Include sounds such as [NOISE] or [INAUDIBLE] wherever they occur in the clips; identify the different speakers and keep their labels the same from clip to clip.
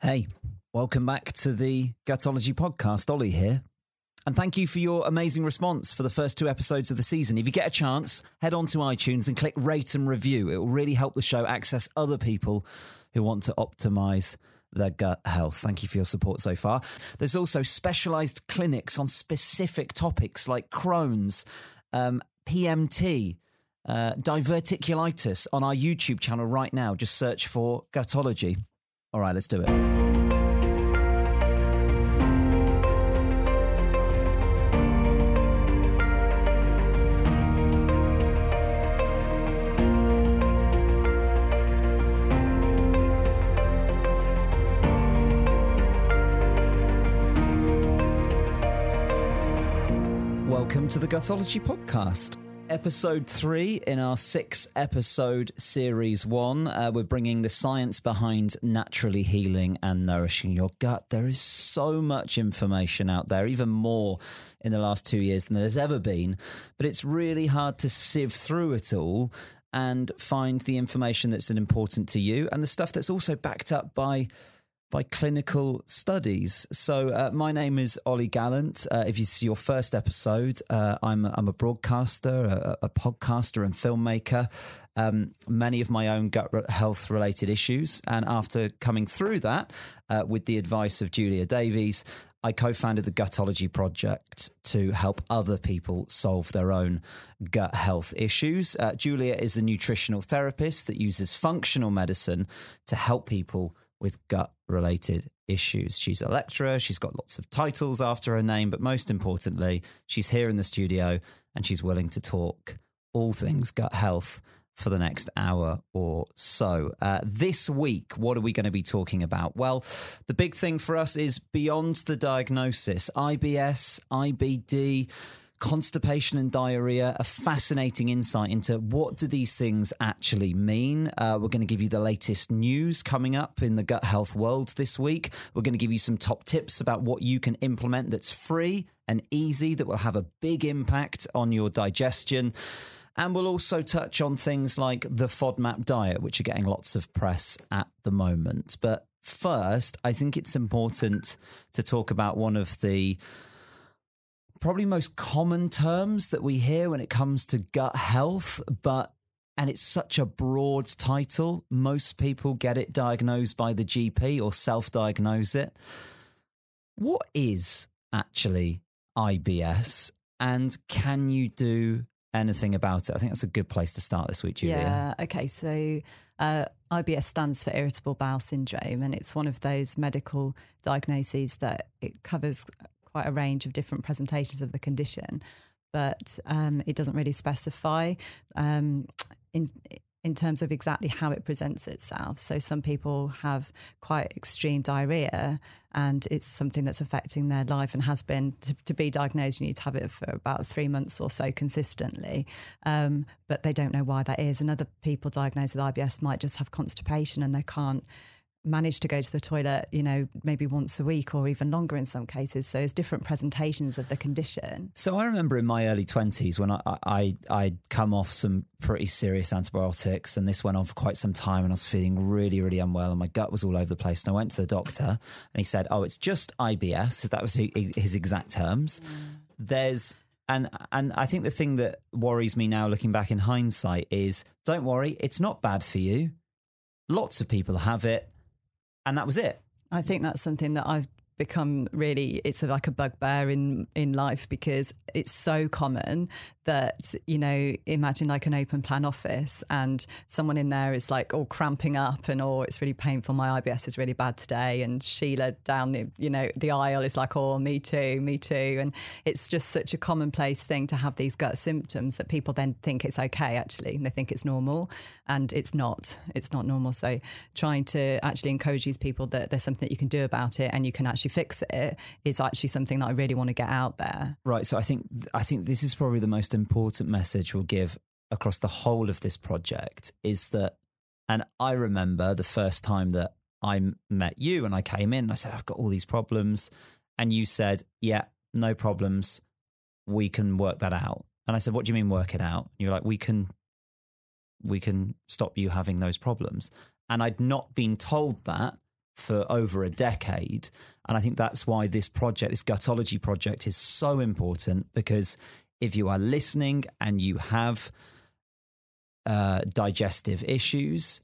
Speaker 1: Hey, welcome back to the Gutology podcast. Ollie here. And thank you for your amazing response for the first two episodes of the season. If you get a chance, head on to iTunes and click rate and review. It will really help the show access other people who want to optimize their gut health. Thank you for your support so far. There's also specialized clinics on specific topics like Crohn's, um, PMT, uh, diverticulitis on our YouTube channel right now. Just search for Gutology. All right, let's do it. Welcome to the Gutology podcast. Episode three in our six episode series one. Uh, we're bringing the science behind naturally healing and nourishing your gut. There is so much information out there, even more in the last two years than there's ever been. But it's really hard to sieve through it all and find the information that's important to you and the stuff that's also backed up by by clinical studies. So, uh, my name is Ollie Gallant. Uh, if this is your first episode, uh, I'm, I'm a broadcaster, a, a podcaster, and filmmaker. Um, many of my own gut health related issues. And after coming through that uh, with the advice of Julia Davies, I co founded the Gutology Project to help other people solve their own gut health issues. Uh, Julia is a nutritional therapist that uses functional medicine to help people with gut related issues. She's a lecturer, she's got lots of titles after her name, but most importantly, she's here in the studio and she's willing to talk all things gut health for the next hour or so. Uh, this week, what are we going to be talking about? Well, the big thing for us is beyond the diagnosis IBS, IBD constipation and diarrhea, a fascinating insight into what do these things actually mean. Uh, we're going to give you the latest news coming up in the gut health world this week. We're going to give you some top tips about what you can implement that's free and easy that will have a big impact on your digestion. And we'll also touch on things like the FODMAP diet, which are getting lots of press at the moment. But first, I think it's important to talk about one of the probably most common terms that we hear when it comes to gut health, but and it's such a broad title. Most people get it diagnosed by the GP or self diagnose it. What is actually IBS and can you do anything about it? I think that's a good place to start this week, Julia.
Speaker 2: Yeah, okay. So uh, IBS stands for irritable bowel syndrome, and it's one of those medical diagnoses that it covers quite a range of different presentations of the condition, but um, it doesn't really specify um, in in terms of exactly how it presents itself. So some people have quite extreme diarrhea and it's something that's affecting their life and has been to, to be diagnosed. You need to have it for about three months or so consistently, um, but they don't know why that is. And other people diagnosed with IBS might just have constipation and they can't manage to go to the toilet, you know, maybe once a week or even longer in some cases. So it's different presentations of the condition.
Speaker 1: So I remember in my early twenties when I, I I'd come off some pretty serious antibiotics, and this went on for quite some time, and I was feeling really really unwell, and my gut was all over the place. And I went to the doctor, and he said, "Oh, it's just IBS." That was his exact terms. Mm. There's and and I think the thing that worries me now, looking back in hindsight, is don't worry, it's not bad for you. Lots of people have it and that was it.
Speaker 2: I think that's something that I've become really it's like a bugbear in in life because it's so common that you know imagine like an open plan office and someone in there is like all cramping up and oh it's really painful. My IBS is really bad today. And Sheila down the you know the aisle is like oh me too me too. And it's just such a commonplace thing to have these gut symptoms that people then think it's okay actually and they think it's normal and it's not it's not normal. So trying to actually encourage these people that there's something that you can do about it and you can actually fix it is actually something that I really want to get out there
Speaker 1: right so I think I think this is probably the most important message we'll give across the whole of this project is that, and I remember the first time that I met you and I came in, and I said, I've got all these problems. And you said, Yeah, no problems. We can work that out. And I said, What do you mean work it out? And you're like, We can we can stop you having those problems. And I'd not been told that for over a decade. And I think that's why this project, this gutology project, is so important because if you are listening and you have uh, digestive issues,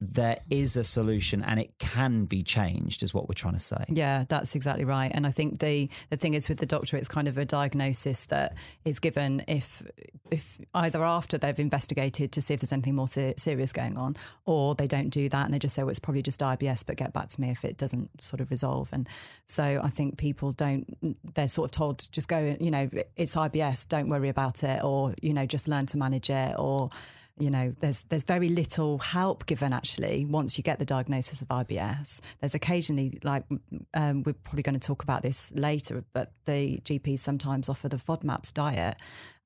Speaker 1: there is a solution and it can be changed is what we're trying to say.
Speaker 2: Yeah that's exactly right. And i think the the thing is with the doctor it's kind of a diagnosis that is given if if either after they've investigated to see if there's anything more ser- serious going on or they don't do that and they just say well it's probably just IBS but get back to me if it doesn't sort of resolve. And so i think people don't they're sort of told just go you know it's IBS don't worry about it or you know just learn to manage it or you know, there's there's very little help given actually once you get the diagnosis of IBS. There's occasionally, like um, we're probably going to talk about this later, but the GPs sometimes offer the FODMAPs diet,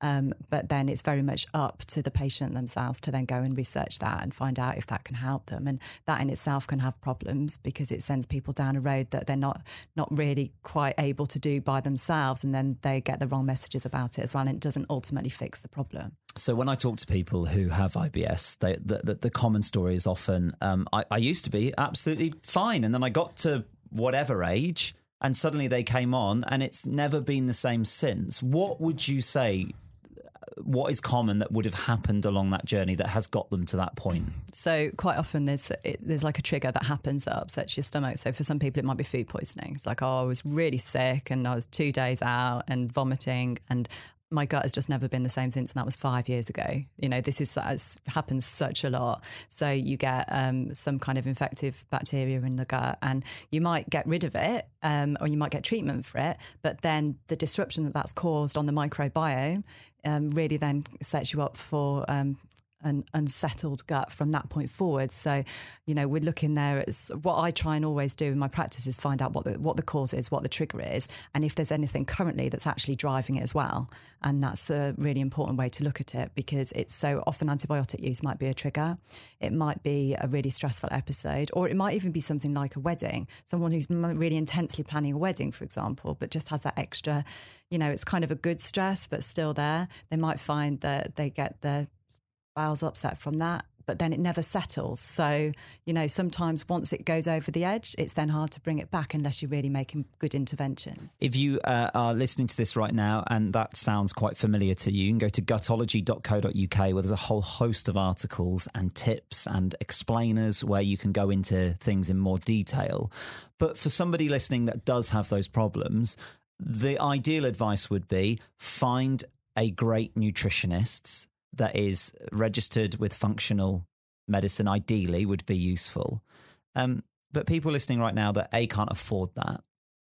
Speaker 2: um, but then it's very much up to the patient themselves to then go and research that and find out if that can help them. And that in itself can have problems because it sends people down a road that they're not not really quite able to do by themselves, and then they get the wrong messages about it as well, and it doesn't ultimately fix the problem.
Speaker 1: So when I talk to people who have IBS, they, the, the, the common story is often, um, I, I used to be absolutely fine, and then I got to whatever age, and suddenly they came on, and it's never been the same since. What would you say what is common that would have happened along that journey that has got them to that point?
Speaker 2: So quite often there's it, there's like a trigger that happens that upsets your stomach. So for some people it might be food poisoning. It's like oh I was really sick and I was two days out and vomiting and my gut has just never been the same since, and that was five years ago. You know, this is happens such a lot. So you get um, some kind of infective bacteria in the gut, and you might get rid of it, um, or you might get treatment for it. But then the disruption that that's caused on the microbiome um, really then sets you up for um, an unsettled gut from that point forward. So, you know, we're looking there at what I try and always do in my practice is find out what the what the cause is, what the trigger is, and if there's anything currently that's actually driving it as well. And that's a really important way to look at it because it's so often antibiotic use might be a trigger. It might be a really stressful episode, or it might even be something like a wedding. Someone who's really intensely planning a wedding, for example, but just has that extra, you know, it's kind of a good stress, but still there. They might find that they get the bowels upset from that but then it never settles. So, you know, sometimes once it goes over the edge, it's then hard to bring it back unless you're really making good interventions.
Speaker 1: If you uh, are listening to this right now and that sounds quite familiar to you, you can go to gutology.co.uk where there's a whole host of articles and tips and explainers where you can go into things in more detail. But for somebody listening that does have those problems, the ideal advice would be find a great nutritionist that is registered with functional medicine ideally would be useful. Um, but people listening right now that A can't afford that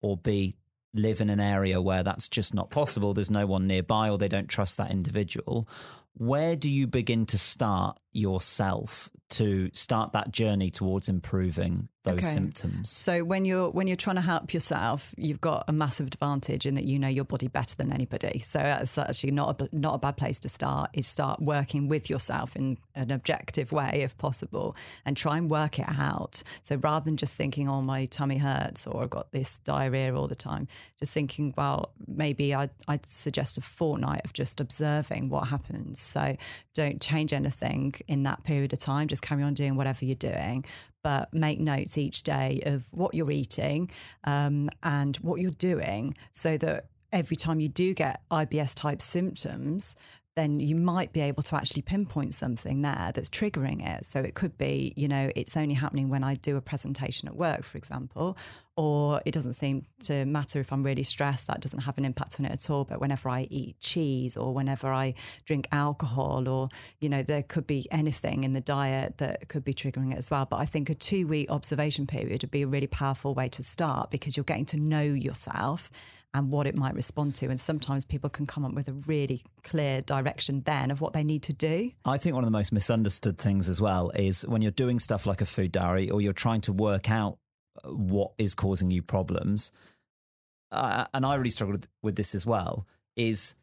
Speaker 1: or B live in an area where that's just not possible, there's no one nearby or they don't trust that individual, where do you begin to start yourself to start that journey towards improving those okay. symptoms.
Speaker 2: So when you're when you're trying to help yourself you've got a massive advantage in that you know your body better than anybody. So that's actually not a not a bad place to start is start working with yourself in an objective way if possible and try and work it out. So rather than just thinking oh my tummy hurts or i've got this diarrhea all the time just thinking well maybe i'd, I'd suggest a fortnight of just observing what happens. So don't change anything in that period of time. Just carry on doing whatever you're doing, but make notes each day of what you're eating um, and what you're doing so that every time you do get IBS type symptoms, then you might be able to actually pinpoint something there that's triggering it. So it could be, you know, it's only happening when I do a presentation at work, for example, or it doesn't seem to matter if I'm really stressed, that doesn't have an impact on it at all. But whenever I eat cheese or whenever I drink alcohol, or, you know, there could be anything in the diet that could be triggering it as well. But I think a two week observation period would be a really powerful way to start because you're getting to know yourself and what it might respond to. And sometimes people can come up with a really clear direction then of what they need to do.
Speaker 1: I think one of the most misunderstood things as well is when you're doing stuff like a food diary or you're trying to work out what is causing you problems. Uh, and I really struggled with this as well. Is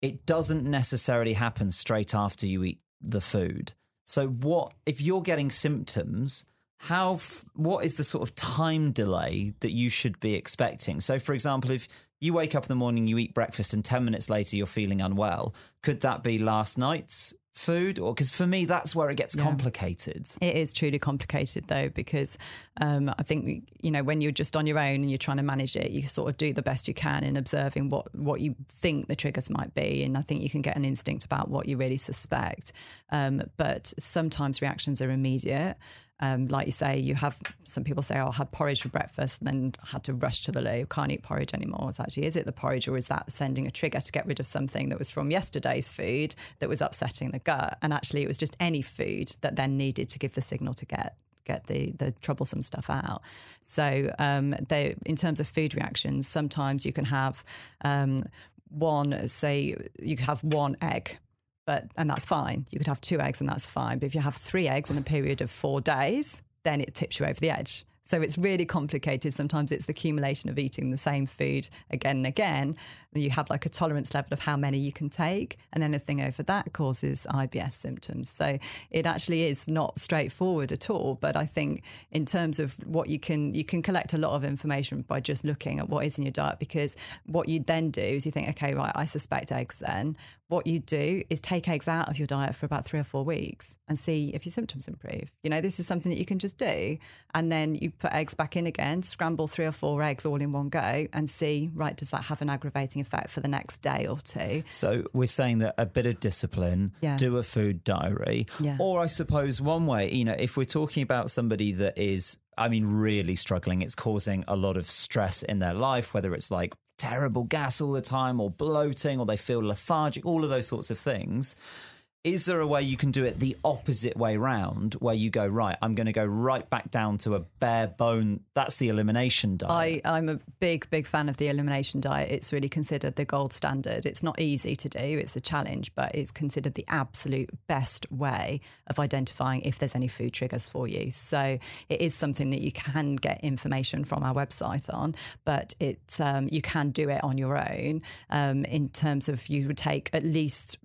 Speaker 1: it doesn't necessarily happen straight after you eat the food. So what if you're getting symptoms? how what is the sort of time delay that you should be expecting so for example if you wake up in the morning you eat breakfast and 10 minutes later you're feeling unwell could that be last night's food or because for me that's where it gets
Speaker 2: Yeah.
Speaker 1: complicated
Speaker 2: It is truly complicated though, because um, I think you know when you're just on your own and you're trying to manage it, you sort of do the best you can in observing what what you think the triggers might be, and I think you can get an instinct about what you really suspect. Um, but sometimes reactions are immediate. Um, like you say, you have some people say, "Oh, I had porridge for breakfast and then had to rush to the loo. Can't eat porridge anymore." It's actually is it the porridge or is that sending a trigger to get rid of something that was from yesterday's food that was upsetting the gut? And actually, it was just any food that then needed to give the signal to get get the the troublesome stuff out. So, um, they, in terms of food reactions, sometimes you can have um, one. Say you have one egg but and that's fine. You could have two eggs and that's fine. But if you have three eggs in a period of four days, then it tips you over the edge. So it's really complicated. Sometimes it's the accumulation of eating the same food again and again. You have like a tolerance level of how many you can take, and anything over that causes IBS symptoms. So it actually is not straightforward at all. But I think in terms of what you can, you can collect a lot of information by just looking at what is in your diet. Because what you then do is you think, okay, right, I suspect eggs. Then what you do is take eggs out of your diet for about three or four weeks and see if your symptoms improve. You know, this is something that you can just do. And then you put eggs back in again, scramble three or four eggs all in one go and see, right, does that have an aggravating effect for the next day or two?
Speaker 1: So we're saying that a bit of discipline,
Speaker 2: Yeah.
Speaker 1: do a food diary,
Speaker 2: Yeah.
Speaker 1: or I suppose one way, you know, if we're talking about somebody that is, I mean, really struggling, it's causing a lot of stress in their life, whether it's like terrible gas all the time, or bloating, or they feel lethargic, all of those sorts of things. Is there a way you can do it the opposite way round, where you go right? I'm going to go right back down to a bare bone. That's the elimination diet.
Speaker 2: I, I'm a big, big fan of the elimination diet. It's really considered the gold standard. It's not easy to do, it's a challenge, but it's considered the absolute best way of identifying if there's any food triggers for you. So it is something that you can get information from our website on, but it um, you can do it on your own um, in terms of you would take at least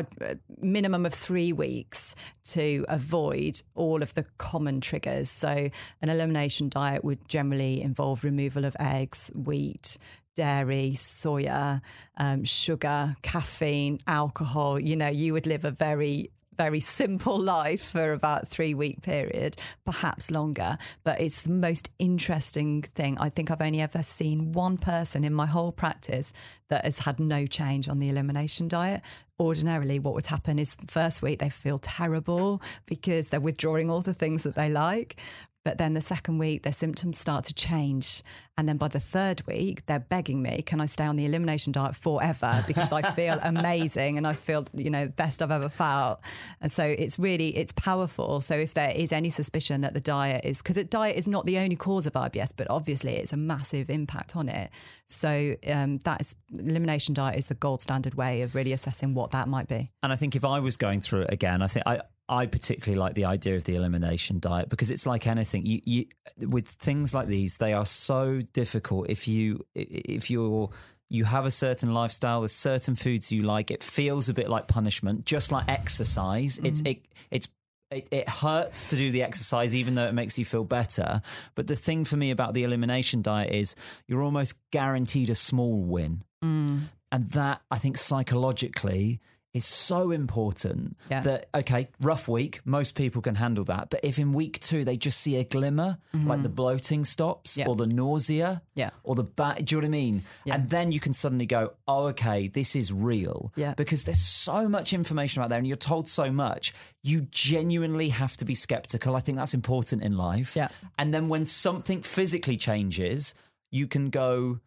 Speaker 2: a minimum of three weeks to avoid all of the common triggers. So, an elimination diet would generally involve removal of eggs, wheat, dairy, soya, um, sugar, caffeine, alcohol. You know, you would live a very very simple life for about three week period perhaps longer. But it's the most interesting thing. I think i've only ever seen one person in my whole practice that has had no change on the elimination diet. Ordinarily what would happen is first week they feel terrible because they're withdrawing all the things that they like but then the second week, their symptoms start to change. And then by the third week, they're begging me, can I stay on the elimination diet forever? Because I feel [LAUGHS] amazing and I feel, you know, the best I've ever felt. And so it's really, it's powerful. So if there is any suspicion that the diet is, because a diet is not the only cause of IBS, but obviously it's a massive impact on it. So um, that is, elimination diet is the gold standard way of really assessing what that might be.
Speaker 1: And I think if I was going through it again, I think I I particularly like the idea of the elimination diet because it's like anything. You, you with things like these, they are so difficult. If you if you're you have a certain lifestyle, there's certain foods you like. It feels a bit like punishment, just like exercise. It's mm-hmm. it it's it, it hurts to do the exercise, even though it makes you feel better. But the thing for me about the elimination diet is you're almost guaranteed a small win. Mm. And that, I think, psychologically is so important
Speaker 2: Yeah.
Speaker 1: that, okay, rough week, most people can handle that. But if in week two they just see a glimmer, mm-hmm. like the bloating stops
Speaker 2: Yeah.
Speaker 1: or the nausea
Speaker 2: Yeah.
Speaker 1: or the back, do you know what I mean?
Speaker 2: Yeah.
Speaker 1: And then you can suddenly go, oh, okay, this is real.
Speaker 2: Yeah.
Speaker 1: Because there's so much information out there and you're told so much. You genuinely have to be skeptical. I think that's important in life.
Speaker 2: Yeah.
Speaker 1: And then when something physically changes, you can go,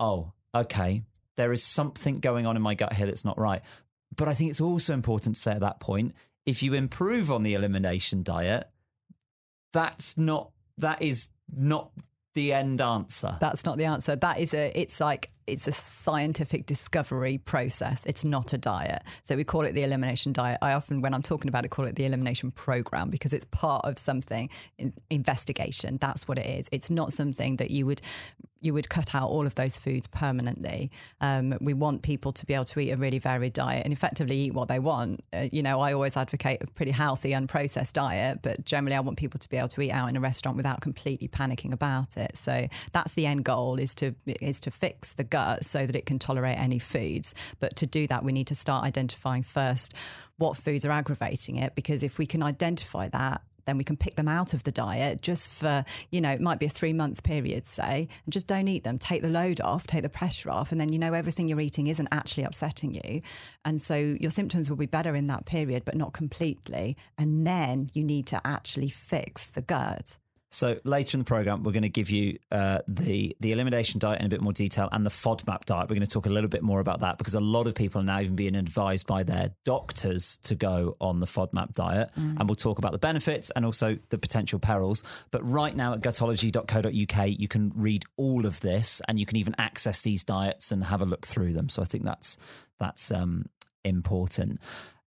Speaker 1: oh, okay, there is something going on in my gut here that's not right. But I think it's also important to say at that point, if you improve on the elimination diet, that's not, that is not the end answer.
Speaker 2: That's not the answer. That is a, it's like, it's a scientific discovery process. It's not a diet. So we call it the elimination diet. I often, when I'm talking about it, call it the elimination program because it's part of something, in, investigation. That's what it is. It's not something that you would, you would cut out all of those foods permanently. Um, we want people to be able to eat a really varied diet and effectively eat what they want. Uh, you know, I always advocate a pretty healthy, unprocessed diet, but generally I want people to be able to eat out in a restaurant without completely panicking about it. So that's the end goal: is to is to fix the gut gut so that it can tolerate any foods. But to do that, we need to start identifying first what foods are aggravating it, because if we can identify that then we can pick them out of the diet just for, you know, it might be a three month period, say, and just don't eat them. Take the load off, take the pressure off, and then you know everything you're eating isn't actually upsetting you. And so your symptoms will be better in that period, but not completely. And then you need to actually fix the gut.
Speaker 1: So later in the program, we're going to give you uh, the the elimination diet in a bit more detail and the FODMAP diet. We're going to talk a little bit more about that because a lot of people are now even being advised by their doctors to go on the FODMAP diet, mm. and we'll talk about the benefits and also the potential perils. But right now at gutology.co.uk, you can read all of this and you can even access these diets and have a look through them. So I think that's that's um, important.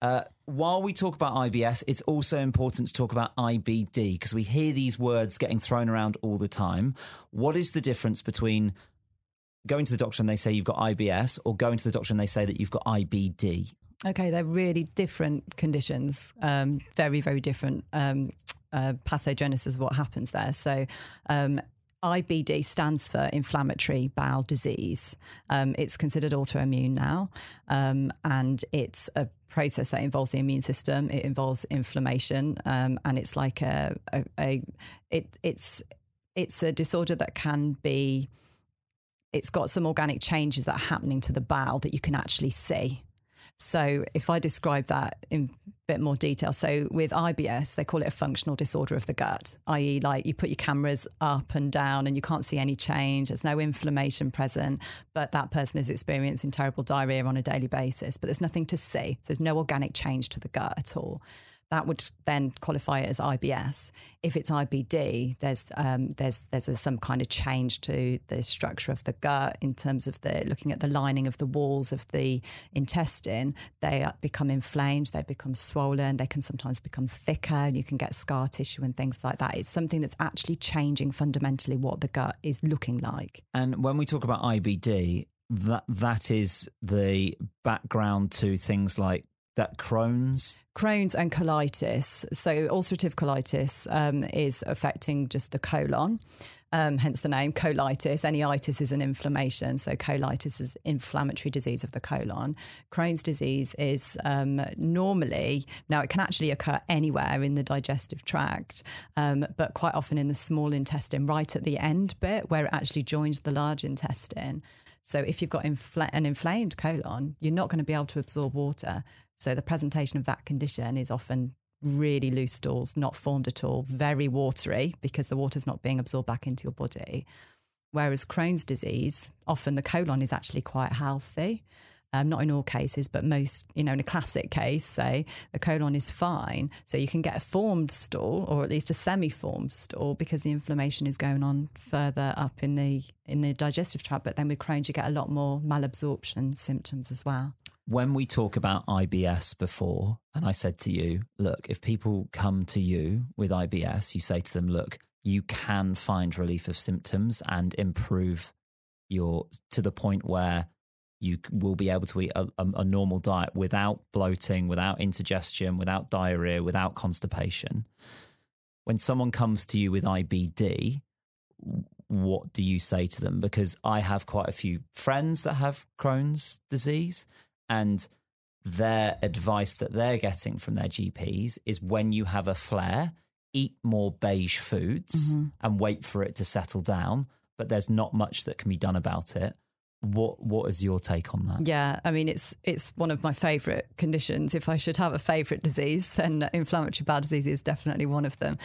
Speaker 1: Uh, while we talk about IBS, it's also important to talk about IBD because we hear these words getting thrown around all the time. What is the difference between going to the doctor and they say you've got IBS or going to the doctor and they say that you've got IBD?
Speaker 2: Okay, they're really different conditions, um, very, very different um, uh, pathogenesis of what happens there. So, um, IBD stands for inflammatory bowel disease. Um, it's considered autoimmune now, um, and it's a process that involves the immune system. It involves inflammation, um, and it's like a, a, a, it, it's it's a disorder that can be. It's got some organic changes that are happening to the bowel that you can actually see. So if I describe that in a bit more detail, so with IBS, they call it a functional disorder of the gut, i.e., like you put your cameras up and down and you can't see any change. There's no inflammation present, but that person is experiencing terrible diarrhea on a daily basis. But there's nothing to see. So there's no organic change to the gut at all that would then qualify it as IBS. If it's IBD, there's um, there's there's a, some kind of change to the structure of the gut in terms of the looking at the lining of the walls of the intestine. They become inflamed, they become swollen, they can sometimes become thicker, and you can get scar tissue and things like that. It's something that's actually changing fundamentally what the gut is looking like.
Speaker 1: And when we talk about IBD, that that is the background to things like that Crohn's?
Speaker 2: Crohn's and colitis. So, ulcerative colitis um, is affecting just the colon. Um, hence the name colitis. Any itis is an inflammation. So, colitis is inflammatory disease of the colon. Crohn's disease is um, normally, now it can actually occur anywhere in the digestive tract, um, but quite often in the small intestine, right at the end bit where it actually joins the large intestine. So, if you've got infl- an inflamed colon, you're not going to be able to absorb water. So the presentation of that condition is often really loose stools, not formed at all, very watery because the water's not being absorbed back into your body. Whereas Crohn's disease, often the colon is actually quite healthy. Um, not in all cases, but most, you know, in a classic case, say the colon is fine. So you can get a formed stool or at least a semi-formed stool because the inflammation is going on further up in the in the digestive tract. But then with Crohn's, you get a lot more malabsorption symptoms as well
Speaker 1: when we talk about IBS before, and I said to you, look, if people come to you with IBS, you say to them, look, you can find relief of symptoms and improve your to the point where you will be able to eat a, a, a normal diet without bloating, without indigestion, without diarrhea, without constipation. When someone comes to you with IBD, what do you say to them? Because I have quite a few friends that have Crohn's disease and their advice that they're getting from their GPs is when you have a flare, eat more beige foods mm-hmm. and wait for it to settle down. But there's not much that can be done about it. What what is your take on that?
Speaker 2: Yeah, I mean it's it's one of my favourite conditions. If I should have a favourite disease, then inflammatory bowel disease is definitely one of them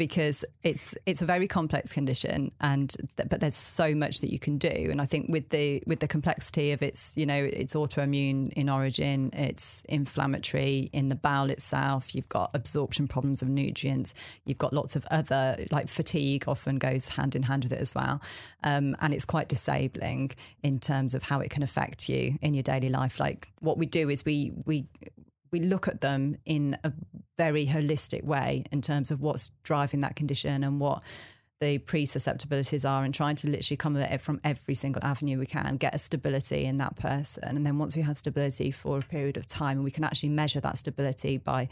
Speaker 2: because it's it's a very complex condition and th- but there's so much that you can do and I think with the with the complexity of its you know it's autoimmune in origin it's inflammatory in the bowel itself you've got absorption problems of nutrients you've got lots of other like fatigue often goes hand in hand with it as well um, and it's quite disabling in terms of how it can affect you in your daily life. Like what we do is we we we look at them in a very holistic way in terms of what's driving that condition and what the pre-susceptibilities are and trying to literally come at it from every single avenue we can, get a stability in that person. And then once we have stability for a period of time, and we can actually measure that stability by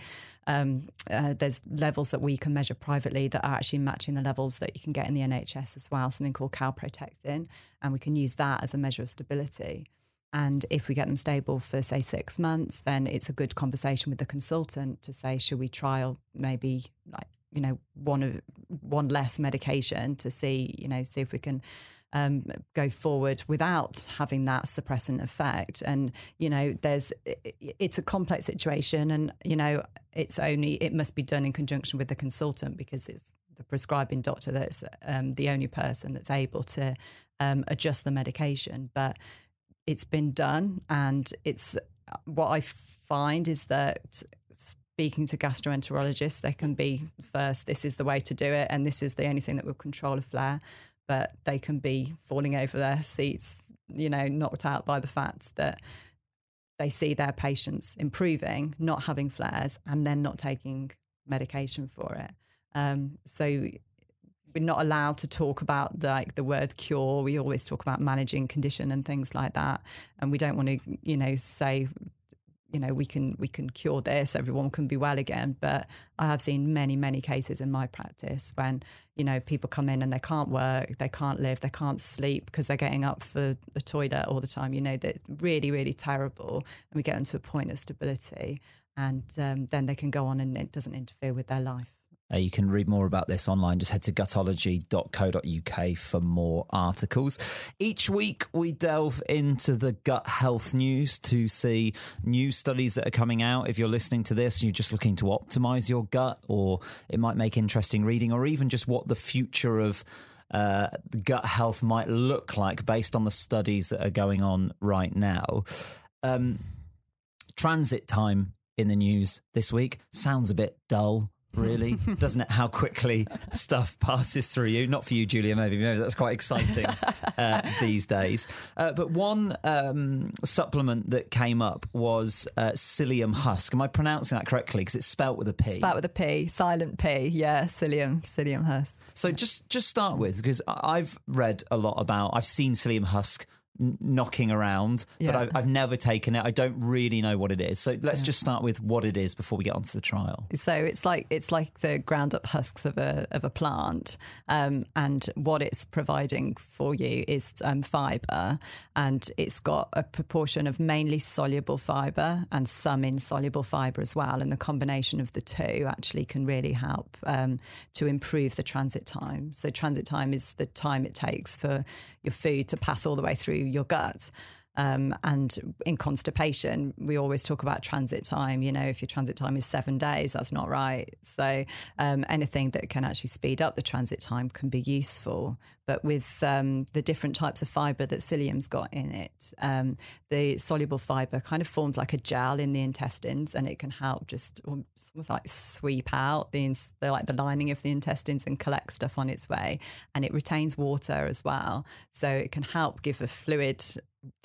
Speaker 2: um, uh, there's levels that we can measure privately that are actually matching the levels that you can get in the NHS as well, something called calprotectin. And we can use that as a measure of stability. And if we get them stable for, say, six months, then it's a good conversation with the consultant to say, should we trial maybe like you know one of one less medication to see you know see if we can um, go forward without having that suppressant effect. And you know, there's it's a complex situation, and you know, it's only it must be done in conjunction with the consultant because it's the prescribing doctor that's um, the only person that's able to um, adjust the medication. But it's been done, and it's what I find is that speaking to gastroenterologists, they can be first, this is the way to do it, and this is the only thing that will control a flare. But they can be falling over their seats, you know, knocked out by the fact that they see their patients improving, not having flares, and then not taking medication for it. Um, so we're not allowed to talk about like the word cure. We always talk about managing condition and things like that, and we don't want to, you know, say you know we can we can cure this everyone can be well again. But i have seen many many cases in my practice when you know people come in and they can't work they can't live they can't sleep because they're getting up for the toilet all the time you know that really really terrible. And we get them to a point of stability and um, then they can go on and it doesn't interfere with their life
Speaker 1: uh, you can read more about this online. Just head to gutology.co.uk for more articles. Each week, we delve into the gut health news to see new studies that are coming out. If you're listening to this, you're just looking to optimize your gut, or it might make interesting reading, or even just what the future of uh, gut health might look like based on the studies that are going on right now. Um, transit time in the news this week sounds a bit dull really, [LAUGHS] doesn't it? How quickly stuff passes through you. Not for you, Julia, maybe. Maybe that's quite exciting uh, [LAUGHS] these days. Uh, but one um, supplement that came up was uh, psyllium husk. Am I pronouncing that correctly? Because it's spelt with a P.
Speaker 2: Spelt with a P, silent P. Yeah, psyllium, psyllium husk.
Speaker 1: So just just start with because I've read a lot about. I've seen psyllium husk knocking around, yeah. but I've, I've, never taken it. I don't really know what it is. So let's yeah. just start with what it is before we get onto the trial.
Speaker 2: So it's like it's like the ground up husks of a of a plant, um, and what it's providing for you is um, fibre, and it's got a proportion of mainly soluble fibre and some insoluble fibre as well, and the combination of the two actually can really help um, to improve the transit time. So transit time is the time it takes for your food to pass all the way through your gut. Um, and in constipation, we always talk about transit time. You know, if your transit time is seven days, that's not right. So um, anything that can actually speed up the transit time can be useful. But with um, the different types of fibre that psyllium's got in it, um, the soluble fibre kind of forms like a gel in the intestines, and it can help just almost like sweep out the, the like the lining of the intestines and collect stuff on its way. And it retains water as well, so it can help give a fluid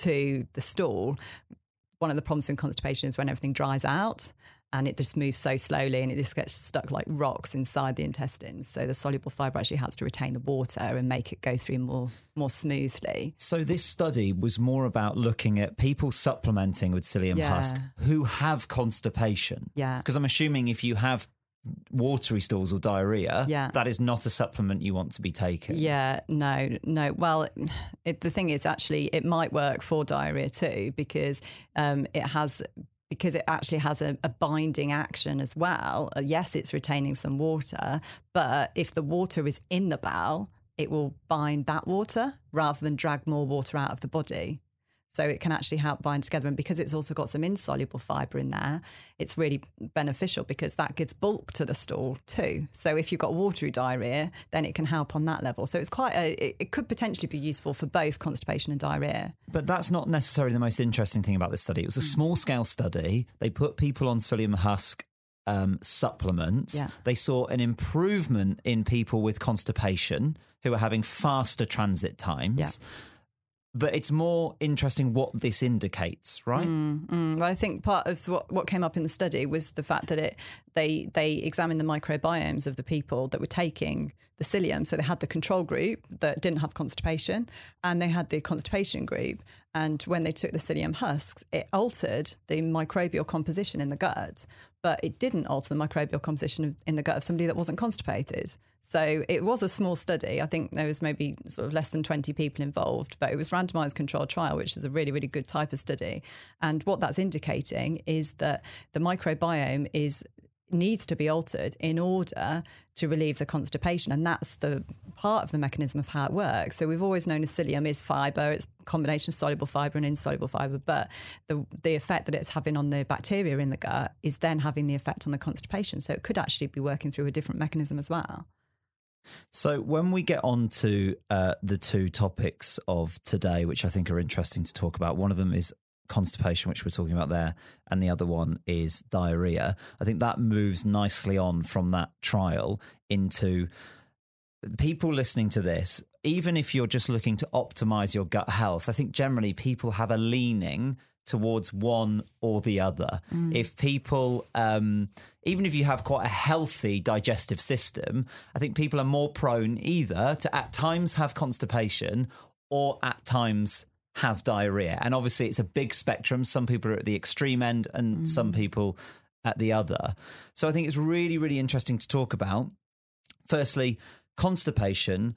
Speaker 2: to the stool, one of the problems in constipation is when everything dries out and it just moves so slowly and it just gets stuck like rocks inside the intestines. So the soluble fibre actually helps to retain the water and make it go through more more smoothly.
Speaker 1: So this study was more about looking at people supplementing with psyllium yeah. husk who have constipation.
Speaker 2: Yeah.
Speaker 1: Because I'm assuming if you have watery stools or diarrhea,
Speaker 2: yeah.
Speaker 1: that is not a supplement you want to be taking.
Speaker 2: Yeah, no, no. Well, it, the thing is, actually, it might work for diarrhea too because um, it has because it actually has a, a, binding action as well. Uh, yes, it's retaining some water, but if the water is in the bowel, it will bind that water rather than drag more water out of the body. So it can actually help bind together. And because it's also got some insoluble fibre in there, it's really beneficial because that gives bulk to the stool too. So if you've got watery diarrhea, then it can help on that level. So it's quite a, it, it could potentially be useful for both constipation and diarrhea.
Speaker 1: But that's not necessarily the most interesting thing about this study. It was a mm. small scale study. They put people on psyllium husk um, supplements.
Speaker 2: Yeah.
Speaker 1: They saw an improvement in people with constipation who are having faster transit times.
Speaker 2: Yeah
Speaker 1: but it's more interesting what this indicates, right?
Speaker 2: Mm, well, I think part of what, what came up in the study was the fact that it they they examined the microbiomes of the people that were taking the psyllium. So they had the control group that didn't have constipation, and they had the constipation group. And when they took the psyllium husks, it altered the microbial composition in the gut, but it didn't alter the microbial composition in the gut of somebody that wasn't constipated. So it was a small study. I think there was maybe sort of less than 20 people involved, but it was randomized controlled trial, which is a really, really good type of study. And what that's indicating is that the microbiome is needs to be altered in order to relieve the constipation and that's the part of the mechanism of how it works so we've always known psyllium is fiber it's a combination of soluble fiber and insoluble fiber but the the effect that it's having on the bacteria in the gut is then having the effect on the constipation so it could actually be working through a different mechanism as well
Speaker 1: so, when we get on to uh, the two topics of today, which I think are interesting to talk about, one of them is constipation, which we're talking about there, and the other one is diarrhea. I think that moves nicely on from that trial into people listening to this. Even if you're just looking to optimize your gut health, I think generally people have a leaning towards one or the other. Mm. If people, um, even if you have quite a healthy digestive system, I think people are more prone either to at times have constipation or at times have diarrhea. And obviously, it's a big spectrum. Some people are at the extreme end and mm. some people at the other. So I think it's really, really interesting to talk about. Firstly, constipation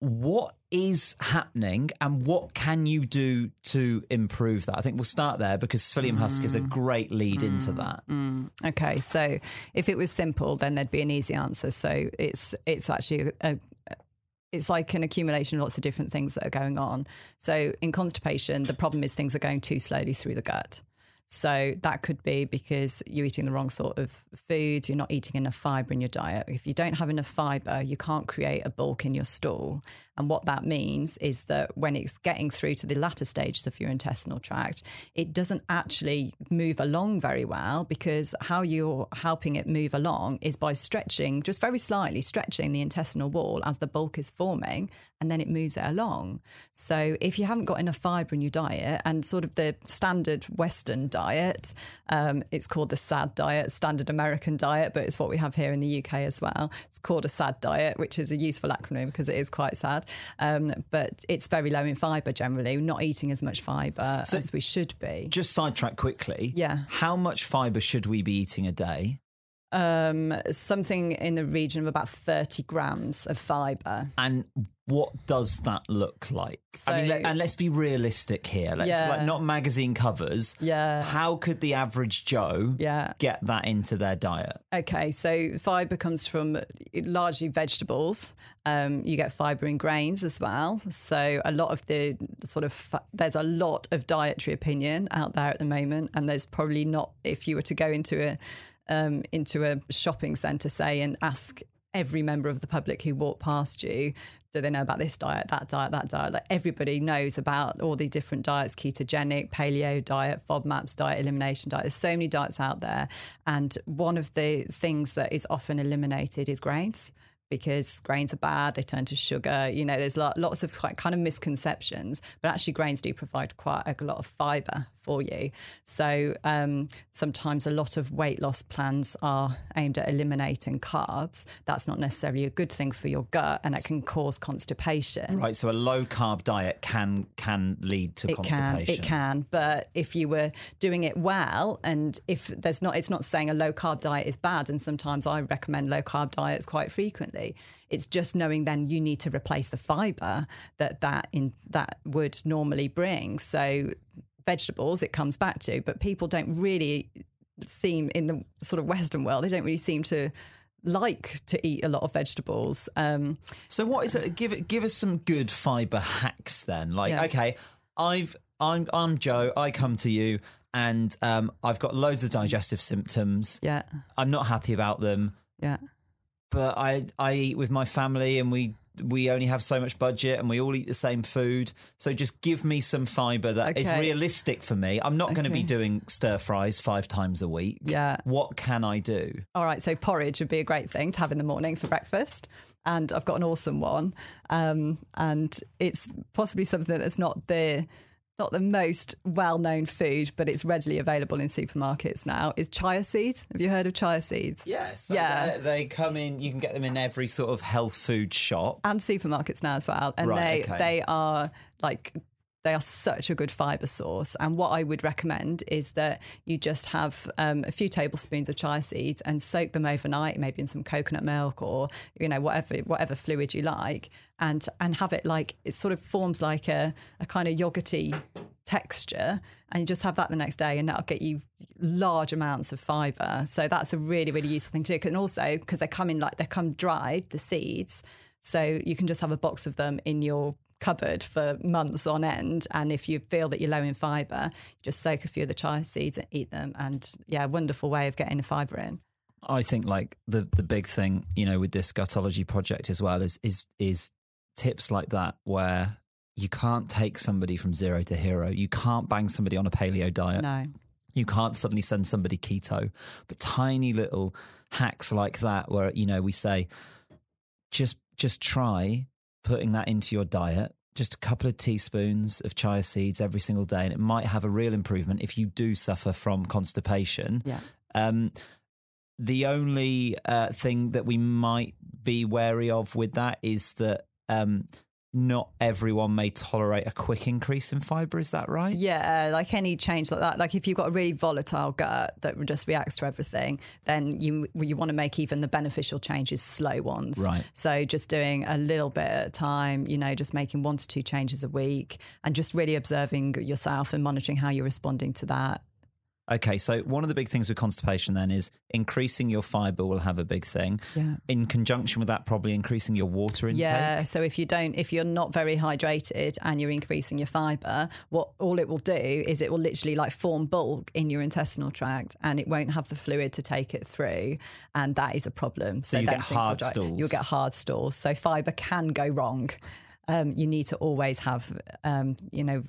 Speaker 1: what is happening and what can you do to improve that? I think we'll start there because psyllium husk is a mm. great lead mm. into that.
Speaker 2: Mm. Okay, so if it was simple, then there'd be an easy answer. So it's it's actually a, it's like an accumulation of lots of different things that are going on. So in constipation, the problem is things are going too slowly through the gut. So that could be because you're eating the wrong sort of food, you're not eating enough fiber in your diet. If you don't have enough fiber, you can't create a bulk in your stool. And what that means is that when it's getting through to the latter stages of your intestinal tract, it doesn't actually move along very well because how you're helping it move along is by stretching, just very slightly stretching the intestinal wall as the bulk is forming, and then it moves it along. So if you haven't got enough fiber in your diet and sort of the standard Western diet, um, it's called the SAD diet, standard American diet, but it's what we have here in the UK as well. It's called a SAD diet, which is a useful acronym because it is quite sad. Um, but it's very low in fibre generally, not eating as much fibre so as we should be.
Speaker 1: Just sidetrack quickly.
Speaker 2: Yeah.
Speaker 1: How much fibre should we be eating a day?
Speaker 2: Um, something in the region of about 30 grams of fibre.
Speaker 1: And what does that look like? So, I mean, let, and let's be realistic here. Let's yeah. like not magazine covers.
Speaker 2: Yeah.
Speaker 1: How could the average Joe
Speaker 2: yeah.
Speaker 1: get that into their diet?
Speaker 2: Okay, so fiber comes from largely vegetables. Um, you get fiber in grains as well. So a lot of the sort of there's a lot of dietary opinion out there at the moment, and there's probably not if you were to go into a um, into a shopping centre, say, and ask every member of the public who walk past you do they know about this diet that diet that diet? Like everybody knows about all the different diets ketogenic paleo diet fodmaps diet elimination diet. There's so many diets out there. And one of the things that is often eliminated is grains because grains are bad, they turn to sugar. You know, there's lots of kind of misconceptions, but actually, grains do provide quite a lot of fiber for you. So um, sometimes a lot of weight loss plans are aimed at eliminating carbs. That's not necessarily a good thing for your gut, and it can cause constipation.
Speaker 1: Right. So a low carb diet can can lead to
Speaker 2: it
Speaker 1: constipation.
Speaker 2: Can, it can, but if you were doing it well, and if there's not, it's not saying a low carb diet is bad. And sometimes I recommend low carb diets quite frequently. It's just knowing then you need to replace the fiber that that in that would normally bring. So vegetables it comes back to, but people don't really seem in the sort of Western world, they don't really seem to like to eat a lot of vegetables. Um,
Speaker 1: so what is it? Give it, give us some good fiber hacks then. Like, yeah. okay, I've I'm I'm Joe. I come to you and um, I've got loads of digestive symptoms.
Speaker 2: Yeah,
Speaker 1: I'm not happy about them.
Speaker 2: Yeah,
Speaker 1: but I I eat with my family and we we only have so much budget and we all eat the same food. So just give me some fiber that is
Speaker 2: Okay.
Speaker 1: realistic for me. I'm not going to be doing stir fries five times a week.
Speaker 2: Yeah.
Speaker 1: What can I do?
Speaker 2: All right, so porridge would be a great thing to have in the morning for breakfast. And I've got an awesome one. Um, and it's possibly something that's not the not the most well-known food, but it's readily available in supermarkets now. Is chia seeds? Have you heard of chia seeds?
Speaker 1: Yes.
Speaker 2: Yeah.
Speaker 1: They, come in, you can get them in every sort of health food shop.
Speaker 2: and supermarkets now as well. And
Speaker 1: Right,
Speaker 2: they
Speaker 1: okay.
Speaker 2: they are like they are such a good fiber source. And what I would recommend is that you just have um, a few tablespoons of chia seeds and soak them overnight, maybe in some coconut milk or you know whatever whatever fluid you like, and and have it like it sort of forms like a a kind of yogurty texture and you just have that the next day and that'll get you large amounts of fiber so that's a really really useful thing to do. And also because they come in like they come dried the seeds. So you can just have a box of them in your cupboard for months on end. And if you feel that you're low in fibre, just soak a few of the chia seeds and eat them. And yeah, wonderful way of getting the fibre in.
Speaker 1: I think like the the big thing, you know, with this gutology project as well is is is tips like that where you can't take somebody from zero to hero. You can't bang somebody on a paleo diet.
Speaker 2: No.
Speaker 1: You can't suddenly send somebody keto. But tiny little hacks like that where, you know, we say just just try putting that into your diet. Just a couple of teaspoons of chia seeds every single day, and it might have a real improvement if you do suffer from constipation.
Speaker 2: Yeah.
Speaker 1: Um, the only uh, thing that we might be wary of with that is that um, not everyone may tolerate a quick increase in fiber. Is that right?
Speaker 2: Yeah, like any change like that. Like if you've got a really volatile gut that just reacts to everything, then you you want to make even the beneficial changes slow ones.
Speaker 1: Right.
Speaker 2: So just doing a little bit at a time, you know, just making one to two changes a week and just really observing yourself and monitoring how you're responding to that.
Speaker 1: Okay, so one of the big things with constipation then is increasing your fiber will have a big thing.
Speaker 2: Yeah.
Speaker 1: In conjunction with that, probably increasing your water intake.
Speaker 2: Yeah. So if you don't, if you're not very hydrated and you're increasing your fiber, what all it will do is it will literally like form bulk in your intestinal tract, and it won't have the fluid to take it through, and that is a problem. So,
Speaker 1: you get hard stools.
Speaker 2: You'll get hard stools. So fiber can go wrong. Um, you need to always have, um, you know,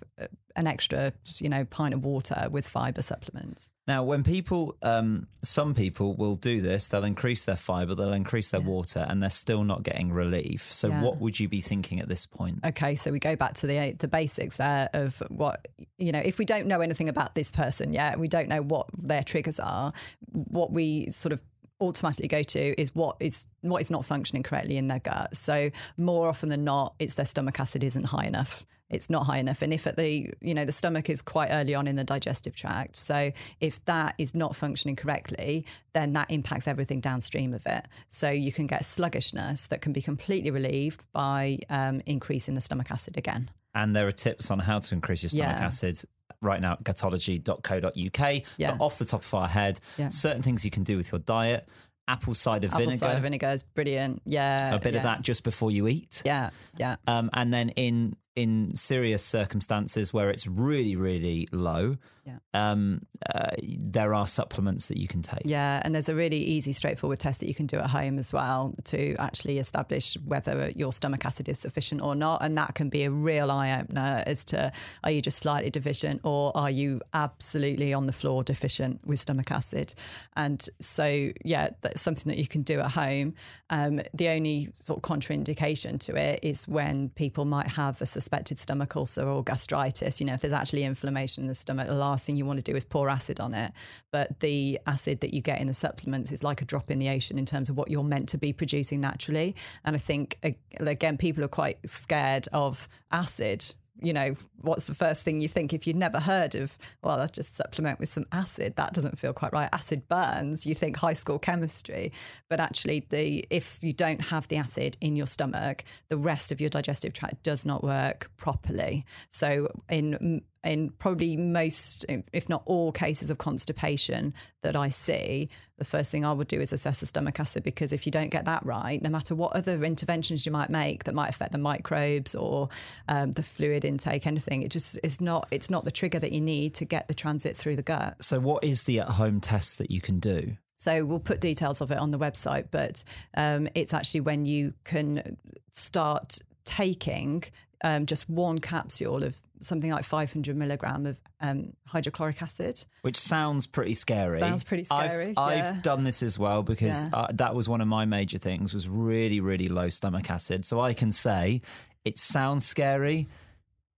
Speaker 2: an extra, you know, pint of water with fiber supplements.
Speaker 1: Now, when people, um, some people will do this, they'll increase their fiber, they'll increase their water, and they're still not getting relief. So,
Speaker 2: Yeah.
Speaker 1: what would you be thinking at this point?
Speaker 2: Okay, so we go back to the the basics there of what you know. If we don't know anything about this person yet, we don't know what their triggers are. What we sort of automatically go to is what is what is not functioning correctly in their gut. So more often than not, it's their stomach acid isn't high enough. It's not high enough, and if at the you know the stomach is quite early on in the digestive tract, so if that is not functioning correctly, then that impacts everything downstream of it. So you can get sluggishness that can be completely relieved by um, increasing the stomach acid again.
Speaker 1: And there are tips on how to increase your stomach
Speaker 2: Yeah.
Speaker 1: acid right now at gutology.co.uk.
Speaker 2: Yeah.
Speaker 1: But off the top of our head,
Speaker 2: Yeah.
Speaker 1: certain things you can do with your diet apple cider
Speaker 2: Apple
Speaker 1: vinegar, Apple
Speaker 2: cider vinegar is brilliant. Yeah,
Speaker 1: a bit
Speaker 2: yeah.
Speaker 1: of that just before you eat.
Speaker 2: Yeah, yeah.
Speaker 1: Um, and then in in serious circumstances where it's really really low,
Speaker 2: Yeah.
Speaker 1: um, uh, there are supplements that you can take.
Speaker 2: Yeah, and there's a really easy, straightforward test that you can do at home as well to actually establish whether your stomach acid is sufficient or not. And that can be a real eye opener as to are you just slightly deficient or are you absolutely on the floor deficient with stomach acid? And so, yeah, that's something that you can do at home. Um, the only sort of contraindication to it is when people might have a suspected stomach ulcer or gastritis. You know, if there's actually inflammation in the stomach, the last thing you want to do is pour acid on it. But the acid that you get in the supplements is like a drop in the ocean in terms of what you're meant to be producing naturally. And I think, again, people are quite scared of acid. You know, what's the first thing you think if you'd never heard of, well, I'll just supplement with some acid? That doesn't feel quite right. Acid burns, you think high school chemistry. But actually, the if you don't have the acid in your stomach, the rest of your digestive tract does not work properly. So, in in probably most, if not all cases of constipation that I see, the first thing I would do is assess the stomach acid because if you don't get that right, no matter what other interventions you might make that might affect the microbes or um, the fluid intake, anything, it just is not. It's not the trigger that you need to get the transit through the gut.
Speaker 1: So, what is the at home test that you can do?
Speaker 2: So we'll put details of it on the website, but um, it's actually when you can start taking um, just one capsule of something like 500 milligram of um, hydrochloric acid.
Speaker 1: Which sounds pretty scary.
Speaker 2: Sounds pretty scary.
Speaker 1: I've,
Speaker 2: yeah.
Speaker 1: I've done this as well because
Speaker 2: Yeah.
Speaker 1: uh, that was one of my major things was really, really low stomach acid. So I can say it sounds scary.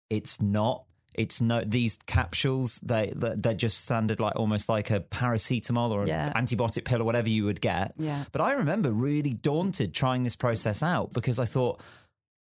Speaker 1: It's not. It's no these capsules. They they're just standard, like almost like a paracetamol or
Speaker 2: Yeah.
Speaker 1: an antibiotic pill or whatever you would get.
Speaker 2: Yeah.
Speaker 1: But I remember really daunted trying this process out because I thought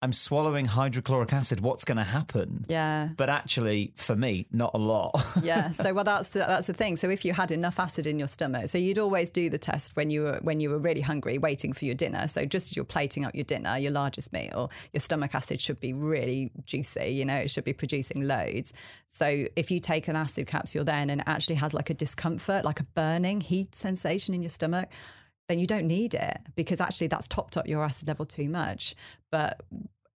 Speaker 1: I'm swallowing hydrochloric acid. What's going to happen?
Speaker 2: Yeah.
Speaker 1: But actually, for me, not a lot. [LAUGHS]
Speaker 2: yeah. So well, that's the, that's the thing. So if you had enough acid in your stomach, so you'd always do the test when you were when you were really hungry, waiting for your dinner. So just as you're plating up your dinner, your largest meal, your stomach acid should be really juicy. You know, it should be producing loads. So if you take an acid capsule then and it actually has like a discomfort, like a burning heat sensation in your stomach. Then you don't need it because actually that's topped up your acid level too much. But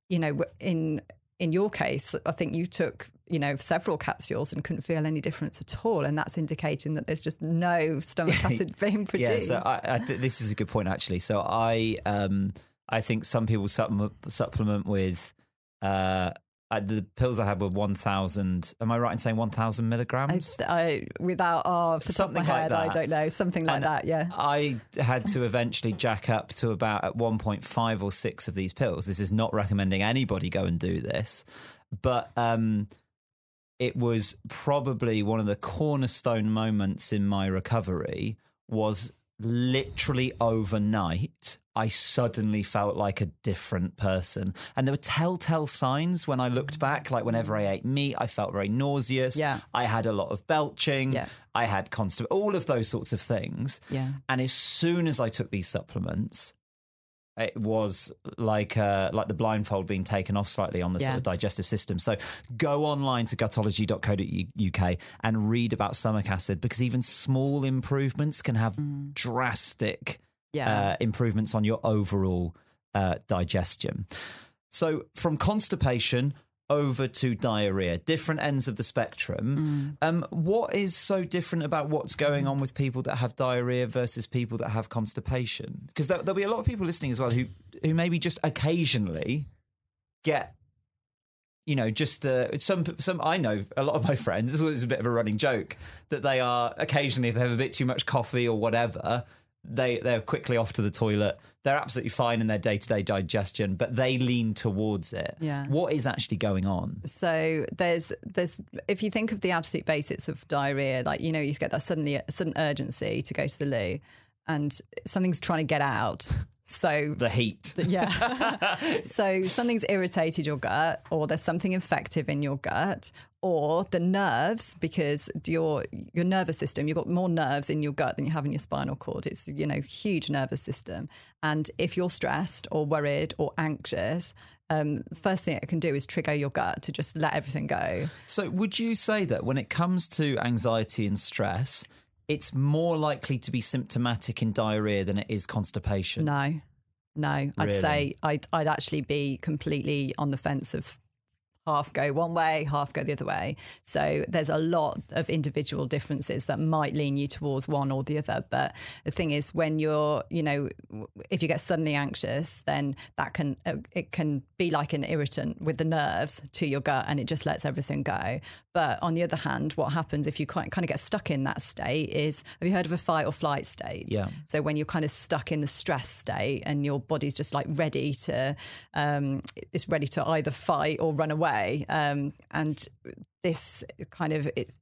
Speaker 2: you know, in in your case, I think you took, you know, several capsules and couldn't feel any difference at all. And that's indicating that there's just no stomach [LAUGHS] acid being produced.
Speaker 1: Yeah, so I, I th- this is a good point actually. So I um I think some people supplement supplement with uh uh, the pills I had were one thousand. Am I right in saying one thousand milligrams?
Speaker 2: I, without, oh,
Speaker 1: Something
Speaker 2: top of my
Speaker 1: like
Speaker 2: head, I don't know. Something like
Speaker 1: And
Speaker 2: that, yeah.
Speaker 1: I had to eventually jack up to about at 1.5 or 6 of these pills. This is not recommending anybody go and do this, but um, it was probably one of the cornerstone moments in my recovery was literally overnight I suddenly felt like a different person. And there were telltale signs when I looked back, like whenever I ate meat, I felt very nauseous.
Speaker 2: Yeah.
Speaker 1: I had a lot of belching.
Speaker 2: Yeah.
Speaker 1: I had constant, all of those sorts of things.
Speaker 2: Yeah.
Speaker 1: And as soon as I took these supplements, it was like uh, like the blindfold being taken off slightly on the sort of digestive system. So go online to gutology.co.uk and read about stomach acid because even small improvements can have drastic
Speaker 2: Yeah.
Speaker 1: uh, improvements on your overall uh, digestion. So from constipation over to diarrhea, different ends of the spectrum. Um, what is so different about what's going on with people that have diarrhea versus people that have constipation? Because there, there'll be a lot of people listening as well who who maybe just occasionally get. You know, just uh, some some. I know a lot of my friends. This was a bit of a running joke that they are occasionally if they have a bit too much coffee or whatever, they they're quickly off to the toilet. They're absolutely fine in their day to day digestion, but they lean towards it.
Speaker 2: Yeah.
Speaker 1: What is actually going on?
Speaker 2: So there's there's if you think of the absolute basics of diarrhea, like you know you get that suddenly a sudden urgency to go to the loo, and something's trying to get out. So
Speaker 1: The heat. [LAUGHS]
Speaker 2: yeah. [LAUGHS] so something's irritated your gut, or there's something infective in your gut, or the nerves, because your your nervous system, you've got more nerves in your gut than you have in your spinal cord. It's you know huge nervous system, and if you're stressed or worried or anxious. Um, first thing it can do is trigger your gut to just let everything go.
Speaker 1: So, would you say that when it comes to anxiety and stress, it's more likely to be symptomatic in diarrhea than it is constipation?
Speaker 2: No, no. I'd
Speaker 1: Really?
Speaker 2: say I'd, I'd actually be completely on the fence of half go one way, half go the other way. So there's a lot of individual differences that might lean you towards one or the other. But the thing is, when you're, you know, if you get suddenly anxious, then that can uh, it can be like an irritant with the nerves to your gut, and it just lets everything go. But on the other hand, what happens if you kind kind of get stuck in that state is, have you heard of a fight or flight state?
Speaker 1: Yeah.
Speaker 2: So when you're kind of stuck in the stress state and your body's just like ready to, um, it's ready to either fight or run away. Um, and this kind of it's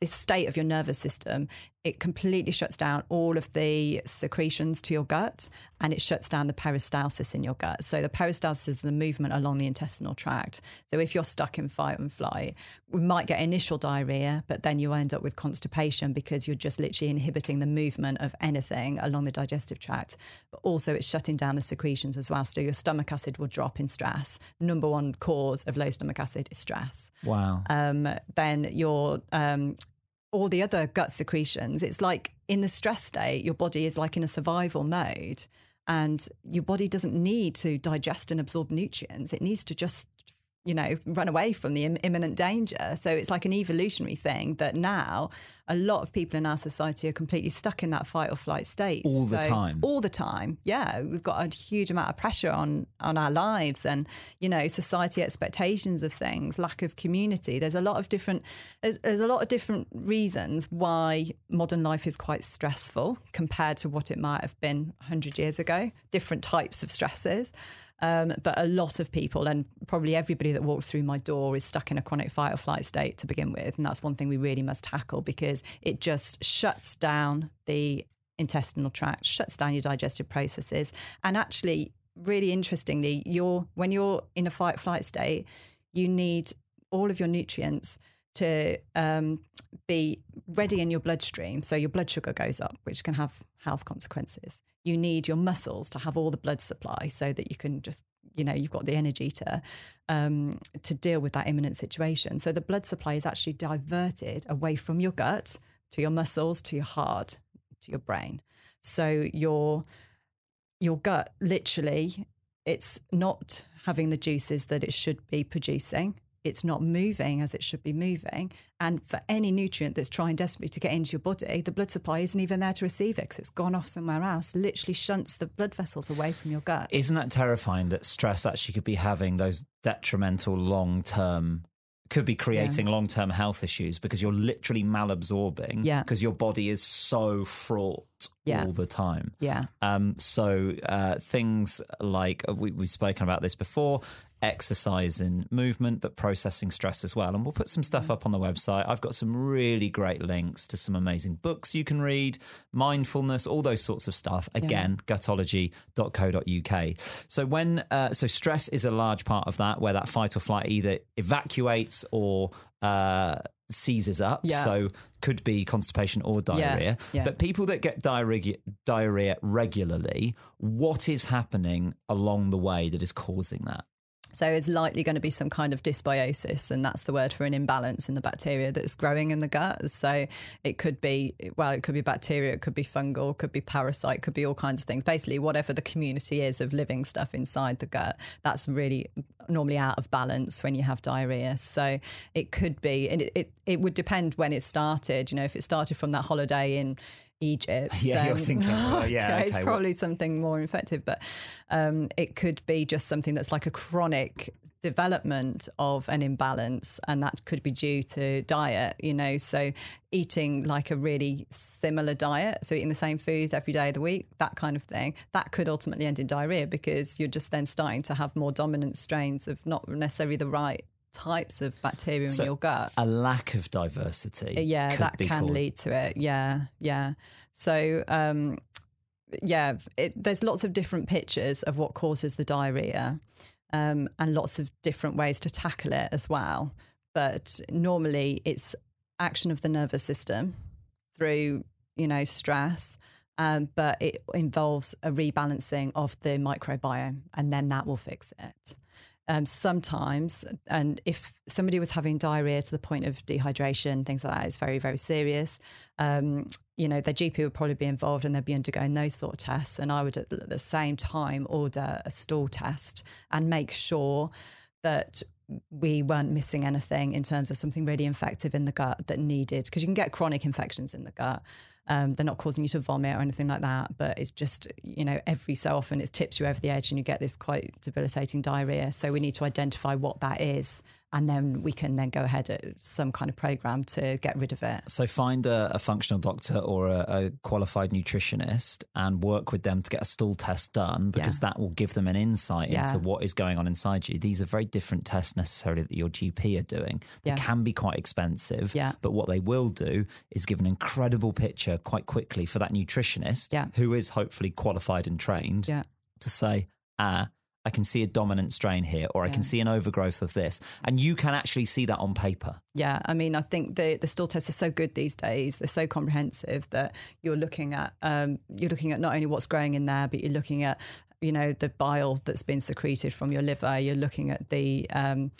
Speaker 2: this state of your nervous system, it completely shuts down all of the secretions to your gut and it shuts down the peristalsis in your gut. So the peristalsis is the movement along the intestinal tract. So if you're stuck in fight and flight, we might get initial diarrhea, but then you end up with constipation because you're just literally inhibiting the movement of anything along the digestive tract. But also it's shutting down the secretions as well. So your stomach acid will drop in stress. Number one cause of low stomach acid is stress
Speaker 1: Wow.
Speaker 2: um, then your um, all the other gut secretions. It's like in the stress state, your body is like in a survival mode, and your body doesn't need to digest and absorb nutrients. It needs to just you know, run away from the Im- imminent danger. So it's like an evolutionary thing that now a lot of people in our society are completely stuck in that fight or flight state
Speaker 1: all the time.
Speaker 2: All the time, yeah. We've got a huge amount of pressure on on our lives, and you know, society expectations of things, lack of community. There's a lot of different. There's, there's a lot of different reasons why modern life is quite stressful compared to what it might have been 100 years ago. Different types of stresses. Um, but a lot of people, and probably everybody that walks through my door, is stuck in a chronic fight or flight state to begin with. And that's one thing we really must tackle because it just shuts down the intestinal tract, shuts down your digestive processes. And actually, really interestingly, you're, when you're in a fight or flight state, you need all of your nutrients to um, be ready in your bloodstream. So your blood sugar goes up, which can have health consequences. You need your muscles to have all the blood supply so that you can just, you know, you've got the energy to um, to deal with that imminent situation. So the blood supply is actually diverted away from your gut to your muscles, to your heart, to your brain. So your your gut literally it's not having the juices that it should be producing it's not moving as it should be moving and for any nutrient that's trying desperately to get into your body the blood supply isn't even there to receive it because it's gone off somewhere else literally shunts the blood vessels away from your gut
Speaker 1: Isn't that terrifying that stress actually could be having those detrimental long term, could be creating long term health issues because you're literally malabsorbing
Speaker 2: Yeah.
Speaker 1: because your body is so fraught
Speaker 2: Yeah.
Speaker 1: all the time.
Speaker 2: yeah
Speaker 1: Um, so uh, things like uh, we, we've spoken about this before exercise and movement, but processing stress as well. And we'll put some stuff up on the website. I've got some really great links to some amazing books you can read, mindfulness, all those sorts of stuff. Again, gutology.co.uk. So when uh, so stress is a large part of that, where that fight or flight either evacuates or uh, seizes up.
Speaker 2: Yeah.
Speaker 1: So could be constipation or diarrhea.
Speaker 2: yeah.
Speaker 1: But people that get diarrhea, diarrhea regularly, what is happening along the way that is causing that?
Speaker 2: So it's likely going to be some kind of dysbiosis, and that's the word for an imbalance in the bacteria that's growing in the gut. So it could be, well, it could be bacteria, it could be fungal, could be parasite, it could be all kinds of things. Basically, whatever the community is of living stuff inside the gut, that's really normally out of balance when you have diarrhea. So it could be, and it, it, it would depend when it started. You know, if it started from that holiday in Egypt. [LAUGHS]
Speaker 1: Yeah, you're
Speaker 2: then-
Speaker 1: thinking, well, [LAUGHS] yeah,
Speaker 2: it's
Speaker 1: okay, well-
Speaker 2: probably something more infective, but um, it could be just something that's like a chronic development of an imbalance, and that could be due to diet. You know, so eating like a really similar diet, so eating the same food every day of the week, that kind of thing, that could ultimately end in diarrhea because you're just then starting to have more dominant strains of not necessarily the right types of bacteria
Speaker 1: So
Speaker 2: in your gut.
Speaker 1: A lack of diversity.
Speaker 2: Yeah,
Speaker 1: could
Speaker 2: that can
Speaker 1: caused-
Speaker 2: lead to it. Yeah, yeah. So, um, yeah, it, there's lots of different pictures of what causes the diarrhea, um, and lots of different ways to tackle it as well. But normally, it's action of the nervous system through you know stress. Um, but it involves a rebalancing of the microbiome, and then that will fix it um, sometimes, and if somebody was having diarrhea to the point of dehydration, things like that, it's very, very serious. Um, you know, their GP would probably be involved and they'd be undergoing those sort of tests. And I would at the same time order a stool test and make sure that we weren't missing anything in terms of something really infective in the gut that needed, because you can get chronic infections in the gut. Um, they're not causing you to vomit or anything like that, but it's just, you know, every so often it tips you over the edge and you get this quite debilitating diarrhea. So we need to identify what that is. And then we can then go ahead at some kind of program to get rid of it.
Speaker 1: So find a, a functional doctor or a, a qualified nutritionist and work with them to get a stool test done because
Speaker 2: Yeah.
Speaker 1: that will give them an insight
Speaker 2: Yeah.
Speaker 1: into what is going on inside you. These are very different tests necessarily that your GP are doing. They
Speaker 2: Yeah.
Speaker 1: can be quite expensive,
Speaker 2: Yeah.
Speaker 1: but what they will do is give an incredible picture quite quickly for that nutritionist
Speaker 2: Yeah.
Speaker 1: who is hopefully qualified and trained
Speaker 2: Yeah.
Speaker 1: to say, ah, I can see a dominant strain here, or I can see an overgrowth of this. And you can actually see that on paper.
Speaker 2: Yeah, I mean, I think the the stool tests are so good these days. They're so comprehensive that you're looking at um, you're looking at not only what's growing in there, but you're looking at you know the bile that's been secreted from your liver. You're looking at the um,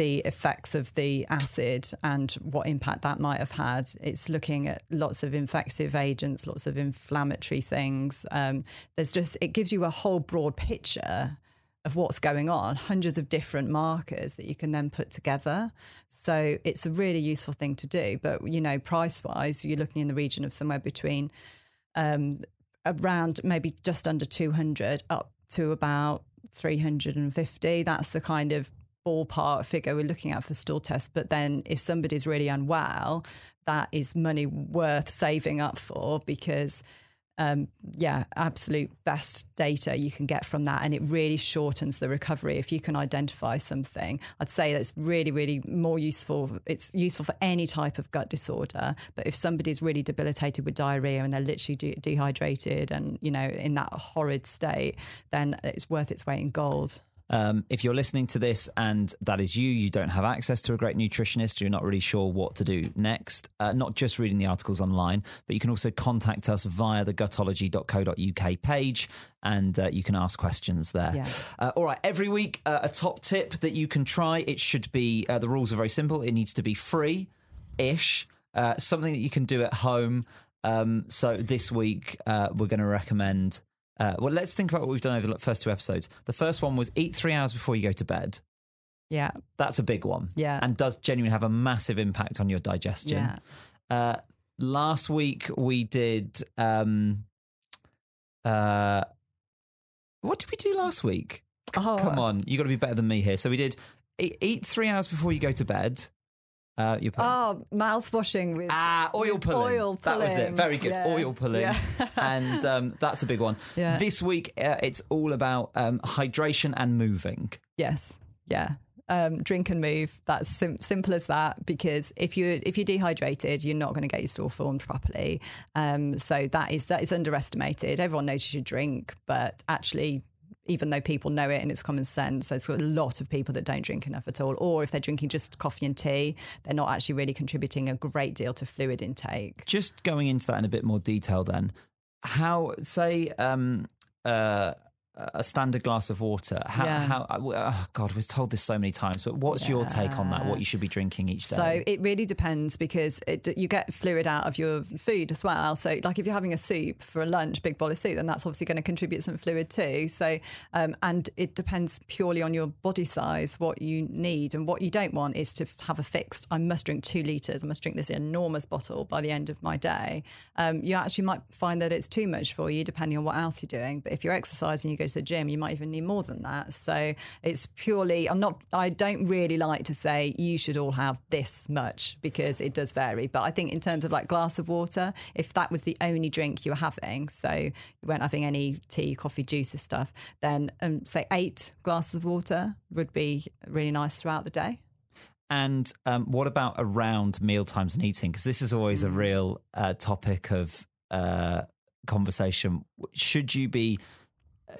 Speaker 2: the effects of the acid and what impact that might have had. It's looking at lots of infective agents, lots of inflammatory things. Um, there's just it gives you a whole broad picture of what's going on, hundreds of different markers that you can then put together. So it's a really useful thing to do. But, you know, price wise, you're looking in the region of somewhere between um, around maybe just under 200 up to about 350. That's the kind of ballpark figure we're looking at for stool tests. But then if somebody's really unwell, that is money worth saving up for because um, yeah, absolute best data you can get from that. And it really shortens the recovery if you can identify something. I'd say that's really, really more useful. It's useful for any type of gut disorder. But if somebody's really debilitated with diarrhea and they're literally de- dehydrated and, you know, in that horrid state, then it's worth its weight in gold.
Speaker 1: Um, if you're listening to this and that is you, you don't have access to a great nutritionist, you're not really sure what to do next, uh, not just reading the articles online, but you can also contact us via the gutology.co.uk page and uh, you can ask questions there.
Speaker 2: Yeah.
Speaker 1: Uh, all right, every week, uh, a top tip that you can try. It should be, uh, the rules are very simple. It needs to be free ish, uh, something that you can do at home. Um, so this week, we're going to recommend. Uh, well, let's think about what we've done over the first two episodes. The first one was eat three hours before you go to bed.
Speaker 2: Yeah.
Speaker 1: That's a big one.
Speaker 2: Yeah.
Speaker 1: And does genuinely have a massive impact on your digestion.
Speaker 2: Yeah.
Speaker 1: Uh, last week we did. Um, uh, what did we do last week?
Speaker 2: Oh.
Speaker 1: Come on, you got to be better than me here. So we did eat, eat three hours before you go to bed. Uh, you put,
Speaker 2: Oh, mouth washing with
Speaker 1: Ah, oil
Speaker 2: with
Speaker 1: pulling.
Speaker 2: Oil
Speaker 1: That was it. Very good.
Speaker 2: Yeah.
Speaker 1: Oil pulling.
Speaker 2: Yeah. [LAUGHS]
Speaker 1: and um, that's a big one.
Speaker 2: Yeah.
Speaker 1: This week, uh, it's all about um, hydration and moving.
Speaker 2: Yes. Yeah. Um, drink and move. That's sim- simple as that. Because if you if you're dehydrated, you're not going to get your stool formed properly. Um, so that is that is underestimated. Everyone knows you should drink, but actually. Even though people know it and it's common sense, there's a lot of people that don't drink enough at all. Or if they're drinking just coffee and tea, they're not actually really contributing a great deal to fluid intake.
Speaker 1: Just going into that in a bit more detail, then, how say um, uh, a standard glass of water? How?
Speaker 2: Yeah.
Speaker 1: how oh God, we've told this so many times, but what's your take on that? What you should be drinking each day?
Speaker 2: So it really depends because it, you get fluid out of your food as well. So like if you're having a soup for a lunch, big bowl of soup, then that's obviously going to contribute some fluid too. So um, and it depends purely on your body size, what you need, and what you don't want is to have a fixed. I must drink two liters. I must drink this enormous bottle by the end of my day. Um, you actually might find that it's too much for you, depending on what else you're doing. But if you're exercising, you go to the gym, you might even need more than that. So it's purely. I'm not. I don't really like to say you should all have this much because it does vary. But I think in terms of like glass of water, if that was the only drink you were having, so you weren't having any tea, coffee, juices stuff, then um, say eight glasses of water would be really nice throughout the day.
Speaker 1: And um, what about around meal times and eating? Because this is always
Speaker 2: Mm.
Speaker 1: a real uh, topic of uh, conversation. Should you be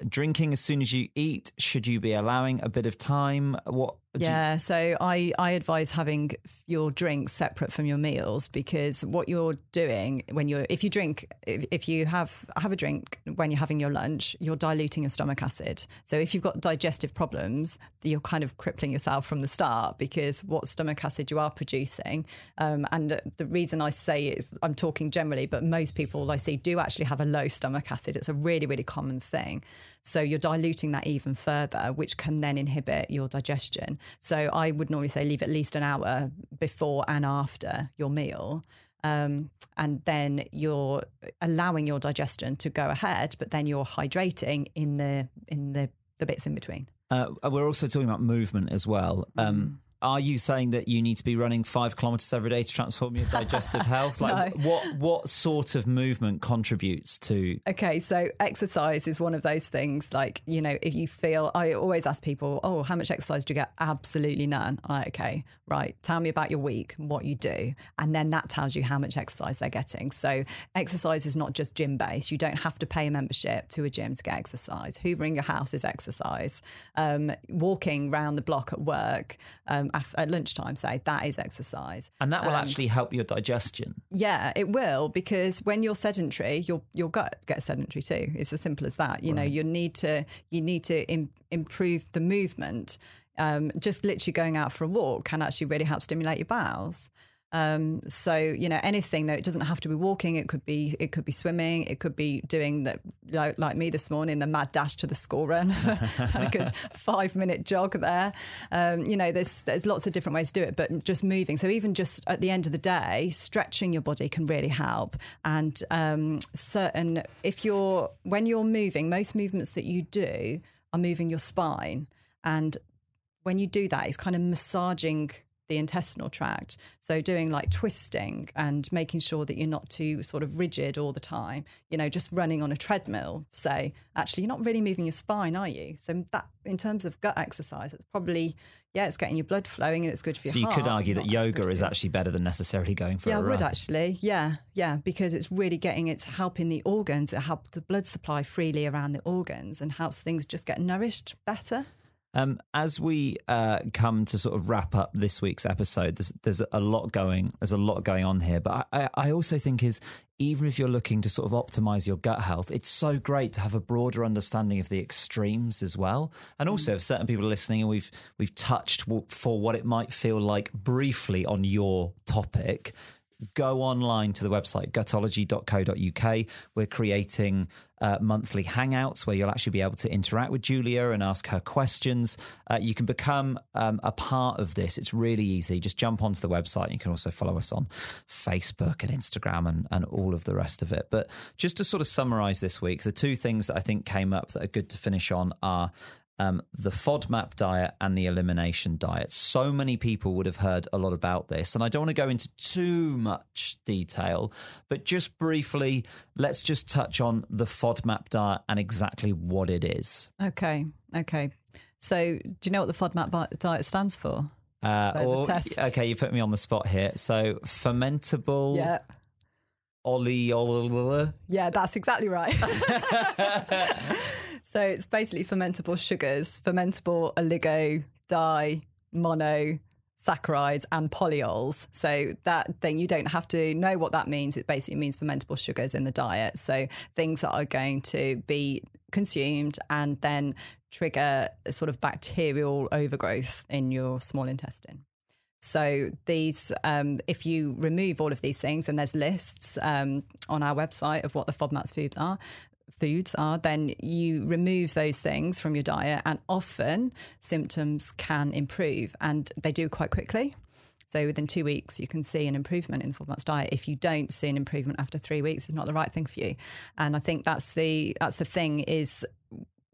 Speaker 1: drinking as soon as you eat? Should you be allowing a bit of time? What?
Speaker 2: Yeah, so I, I advise having your drinks separate from your meals because what you're doing when you're if you drink if, if you have have a drink when you're having your lunch, you're diluting your stomach acid. So if you've got digestive problems, you're kind of crippling yourself from the start because what stomach acid you are producing. Um, and the reason I say is I'm talking generally, but most people I see do actually have a low stomach acid. It's a really really common thing. So you're diluting that even further, which can then inhibit your digestion. So I would normally say leave at least an hour before and after your meal. Um, and then you're allowing your digestion to go ahead, but then you're hydrating in the in the, the bits in between.
Speaker 1: Uh, we're also talking about movement as well.
Speaker 2: Mm.
Speaker 1: Um, Are you saying that you need to be running five kilometers every day to transform your digestive health? [LAUGHS] Like,
Speaker 2: No.
Speaker 1: what what sort of movement contributes to?
Speaker 2: Okay, so exercise is one of those things. Like, you know, if you feel, I always ask people, oh, how much exercise do you get? Absolutely none. I'm like, okay, right. Tell me about your week and what you do. And then that tells you how much exercise they're getting. So, exercise is not just gym based. You don't have to pay a membership to a gym to get exercise. Hoovering your house is exercise. Um, walking round the block at work um, af- at lunchtime, say, that is exercise.
Speaker 1: And that will
Speaker 2: Um,
Speaker 1: actually help your digestion.
Speaker 2: Yeah, it will because when you're sedentary, your your gut gets sedentary too. It's as simple as that. You know, you need to you need to Im- improve the movement. Um, just literally going out for a walk can actually really help stimulate your bowels. Um, so you know anything though it doesn't have to be walking. It could be it could be swimming. It could be doing that like, like me this morning, the mad dash to the school run, [LAUGHS] a good [LAUGHS] five minute jog there. Um, you know there's there's lots of different ways to do it, but just moving. So even just at the end of the day, stretching your body can really help. And um, certain if you're when you're moving, most movements that you do are moving your spine and when you do that, it's kind of massaging the intestinal tract. So doing like twisting and making sure that you're not too sort of rigid all the time. You know, just running on a treadmill, say, actually you're not really moving your spine, are you? So that in terms of gut exercise, it's probably yeah, it's getting your blood flowing and it's good for your
Speaker 1: So you
Speaker 2: heart.
Speaker 1: could argue that yoga is actually better than necessarily going for
Speaker 2: Yeah,
Speaker 1: a
Speaker 2: I
Speaker 1: run.
Speaker 2: would actually. Yeah, yeah, because it's really getting it's helping the organs, it helps the blood supply freely around the organs and helps things just get nourished better.
Speaker 1: Um, as we uh, come to sort of wrap up this week's episode, there's, there's a lot going. There's a lot going on here, but I, I also think is even if you're looking to sort of optimize your gut health, it's so great to have a broader understanding of the extremes as well. And also, if certain people are listening and we've we've touched for what it might feel like briefly on your topic, go online to the website gutology.co.uk. We're creating uh, monthly hangouts where you'll actually be able to interact with Julia and ask her questions. Uh, you can become um, a part of this. It's really easy. Just jump onto the website. You can also follow us on Facebook and Instagram and, and all of the rest of it. But just to sort of summarize this week, the two things that I think came up that are good to finish on are um, the FODMAP diet and the elimination diet. So many people would have heard a lot about this, and I don't want to go into too much detail, but just briefly, let's just touch on the FODMAP diet and exactly what it is.
Speaker 2: Okay, okay. So, do you know what the FODMAP diet stands for?
Speaker 1: Uh,
Speaker 2: There's a
Speaker 1: or-
Speaker 2: test.
Speaker 1: Okay, you put me on the spot here. So, fermentable Yeah. oleol.
Speaker 2: yeah, that's exactly right. So it's basically fermentable sugars, fermentable oligo, di, mono, saccharides and polyols. So that thing you don't have to know what that means. It basically means fermentable sugars in the diet. So things that are going to be consumed and then trigger a sort of bacterial overgrowth in your small intestine. So these, um, if you remove all of these things, and there's lists um, on our website of what the FODMAPs foods are, foods are, then you remove those things from your diet, and often symptoms can improve, and they do quite quickly. So within two weeks, you can see an improvement in the FODMAPs diet. If you don't see an improvement after three weeks, it's not the right thing for you. And I think that's the that's the thing is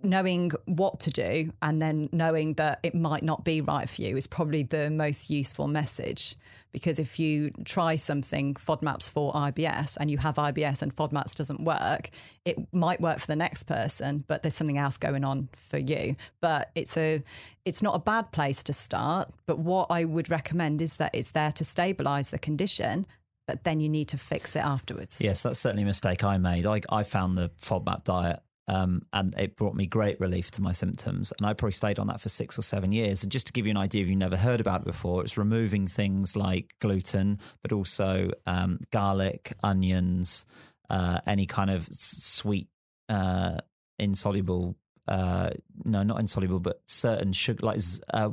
Speaker 2: knowing what to do and then knowing that it might not be right for you is probably the most useful message. Because if you try something FODMAPs for IBS and you have IBS and FODMAPs doesn't work it might work for the next person but there's something else going on for you. But it's a it's not a bad place to start but what I would recommend is that it's there to stabilize the condition but then you need to fix it afterwards.
Speaker 1: Yes, that's certainly a mistake I made. I, I found the FODMAP diet um, and it brought me great relief to my symptoms. And I probably stayed on that for six or seven years. And just to give you an idea, if you've never heard about it before, it's removing things like gluten, but also um, garlic, onions, uh, any kind of sweet, uh, insoluble, uh, no, not insoluble, but certain sugar, like uh,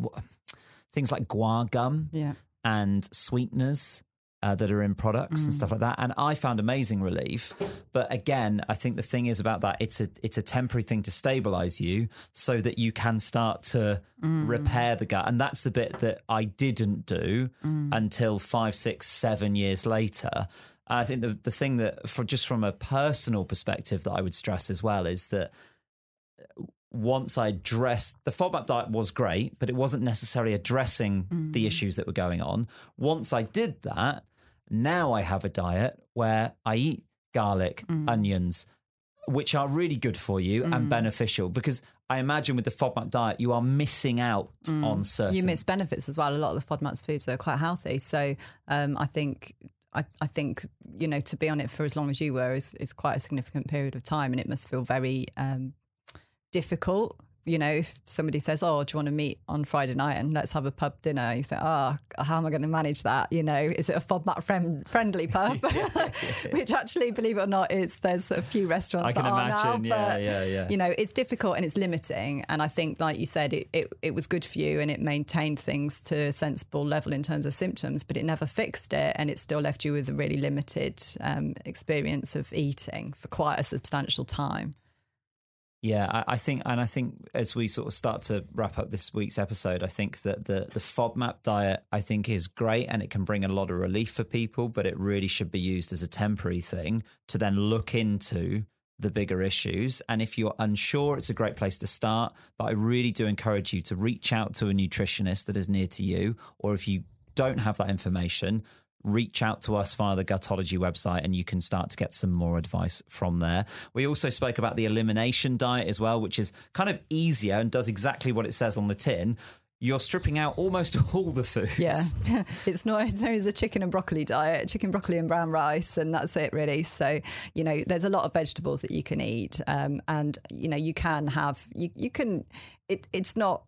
Speaker 1: things like guar gum
Speaker 2: yeah
Speaker 1: and sweeteners uh, that are in products and mm. stuff like that. And I found amazing relief. But again, I think the thing is about that it's a it's a temporary thing to stabilize you so that you can start to mm. repair the gut. And that's the bit that I didn't do mm. until five, six, seven years later. I think the the thing that for just from a personal perspective that I would stress as well is that uh, once I addressed the FODMAP diet was great, but it wasn't necessarily addressing the issues that were going on. Once I did that, now I have a diet where I eat garlic, onions, which are really good for you and beneficial because I imagine with the FODMAP diet, you are missing out on certain.
Speaker 2: you miss benefits as well. A lot of the FODMAPs foods are quite healthy, so um, I think I, I think you know to be on it for as long as you were is, is quite a significant period of time, and it must feel very um, difficult you know, if somebody says, "Oh, do you want to meet on Friday night and let's have a pub dinner?" You think, "Oh, how am I going to manage that?" You know, is it a FODMAP friend, friendly pub? [LAUGHS] [LAUGHS] Which actually, believe it or not, is there's a few restaurants
Speaker 1: I
Speaker 2: that
Speaker 1: can
Speaker 2: are
Speaker 1: imagine.
Speaker 2: now,
Speaker 1: yeah,
Speaker 2: but
Speaker 1: yeah, yeah.
Speaker 2: you know, it's difficult and it's limiting. And I think, like you said, it, it, it was good for you and it maintained things to a sensible level in terms of symptoms, but it never fixed it. And it still left you with a really limited um, experience of eating for quite a substantial time.
Speaker 1: Yeah, I, I think, and I think as we sort of start to wrap up this week's episode, I think that the the FODMAP diet, I think, is great and it can bring a lot of relief for people, but it really should be used as a temporary thing to then look into the bigger issues. And if you're unsure, it's a great place to start. But I really do encourage you to reach out to a nutritionist that is near to you, or if you don't have that information, reach out to us via the Gutology website and you can start to get some more advice from there. We also spoke about the elimination diet as well, which is kind of easier and does exactly what it says on the tin. You're stripping out almost [LAUGHS] all the foods.
Speaker 2: Yeah, [LAUGHS] it's not. It's known as the chicken and broccoli diet: chicken, broccoli, and brown rice, and that's it, really. So, you know, there's a lot of vegetables that you can eat, um, and you know, you can have you you can. It, it's not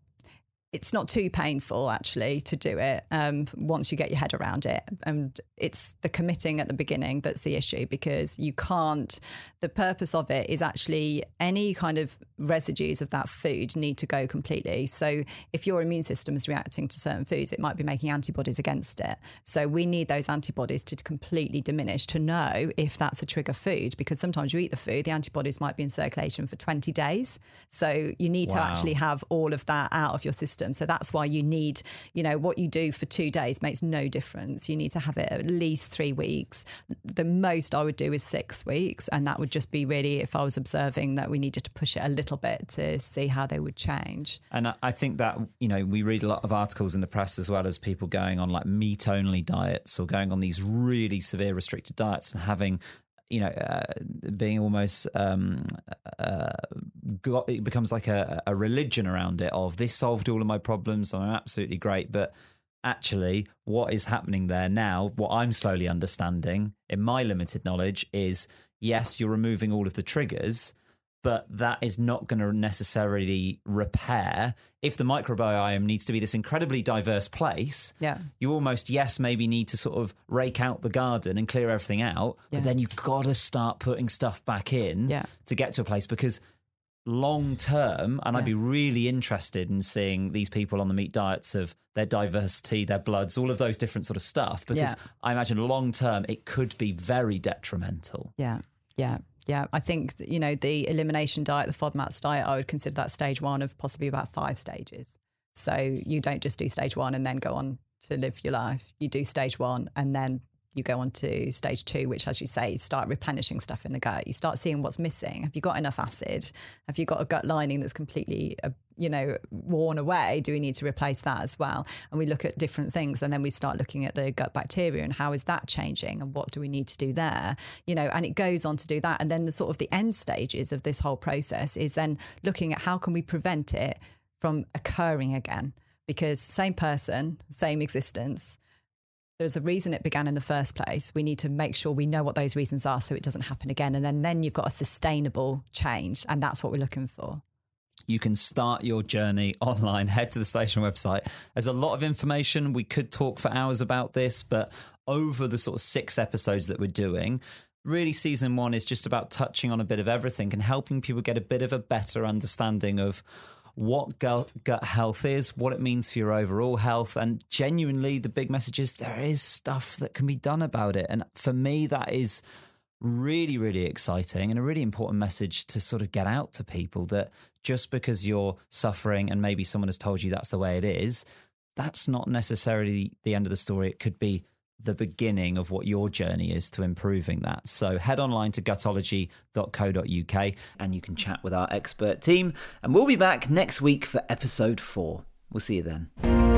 Speaker 2: it's not too painful actually to do it um, once you get your head around it. And it's the committing at the beginning that's the issue because you can't. The purpose of it is actually any kind of residues of that food need to go completely. So if your immune system is reacting to certain foods, it might be making antibodies against it. So we need those antibodies to completely diminish to know if that's a trigger food because sometimes you eat the food, the antibodies might be in circulation for 20 days. So you need wow. to actually have all of that out of your system. So that's why you need, you know, what you do for two days makes no difference. You need to have it at least three weeks. The most I would do is six weeks. And that would just be really if I was observing that we needed to push it a little bit to see how they would change.
Speaker 1: And I think that, you know, we read a lot of articles in the press as well as people going on like meat only diets or going on these really severe restricted diets and having you know, uh, being almost um, uh, got, it becomes like a, a religion around it of this solved all of my problems. I'm absolutely great, but actually, what is happening there now? What I'm slowly understanding in my limited knowledge is yes, you're removing all of the triggers, but that is not going to necessarily repair if the microbiome needs to be this incredibly diverse place.
Speaker 2: Yeah.
Speaker 1: You almost, yes, maybe need to sort of rake out the garden and clear everything out, yeah. but then you've got to start putting stuff back in
Speaker 2: yeah.
Speaker 1: to get to a place because long term, and yeah. I'd be really interested in seeing these people on the meat diets of their diversity, their bloods, all of those different sort of stuff, because I imagine long term it could be very detrimental.
Speaker 2: Yeah. Yeah. Yeah, I think you know the elimination diet, the FODMAPs diet. I would consider that stage one of possibly about five stages. So you don't just do stage one and then go on to live your life. You do stage one and then you go on to stage two, which, as you say, you start replenishing stuff in the gut. You start seeing what's missing. Have you got enough acid? Have you got a gut lining that's completely, uh, you know, worn away? Do we need to replace that as well? And we look at different things, and then we start looking at the gut bacteria and how is that changing, and what do we need to do there? You know, and it goes on to do that. And then the sort of the end stages of this whole process is then looking at how can we prevent it from occurring again because same person, same existence there's a reason it began in the first place. We need to make sure we know what those reasons are so it doesn't happen again. And then, then you've got a sustainable change. And that's what we're looking for.
Speaker 1: You can start your journey [LAUGHS] online. Head to the station website. There's a lot of information. We could talk for hours about this, but over the sort of six episodes that we're doing, really season one is just about touching on a bit of everything and helping people get a bit of a better understanding of what gut, health is, what it means for your overall health. And genuinely, the big message is there is stuff that can be done about it. And for me, that is really, really exciting and a really important message to sort of get out to people that just because you're suffering and maybe someone has told you that's the way it is, that's not necessarily the end of the story. It could be the beginning of what your journey is to improving that. So head online to gutology.co.uk and you can chat with our expert team. And we'll be back next week for episode four. We'll see you then.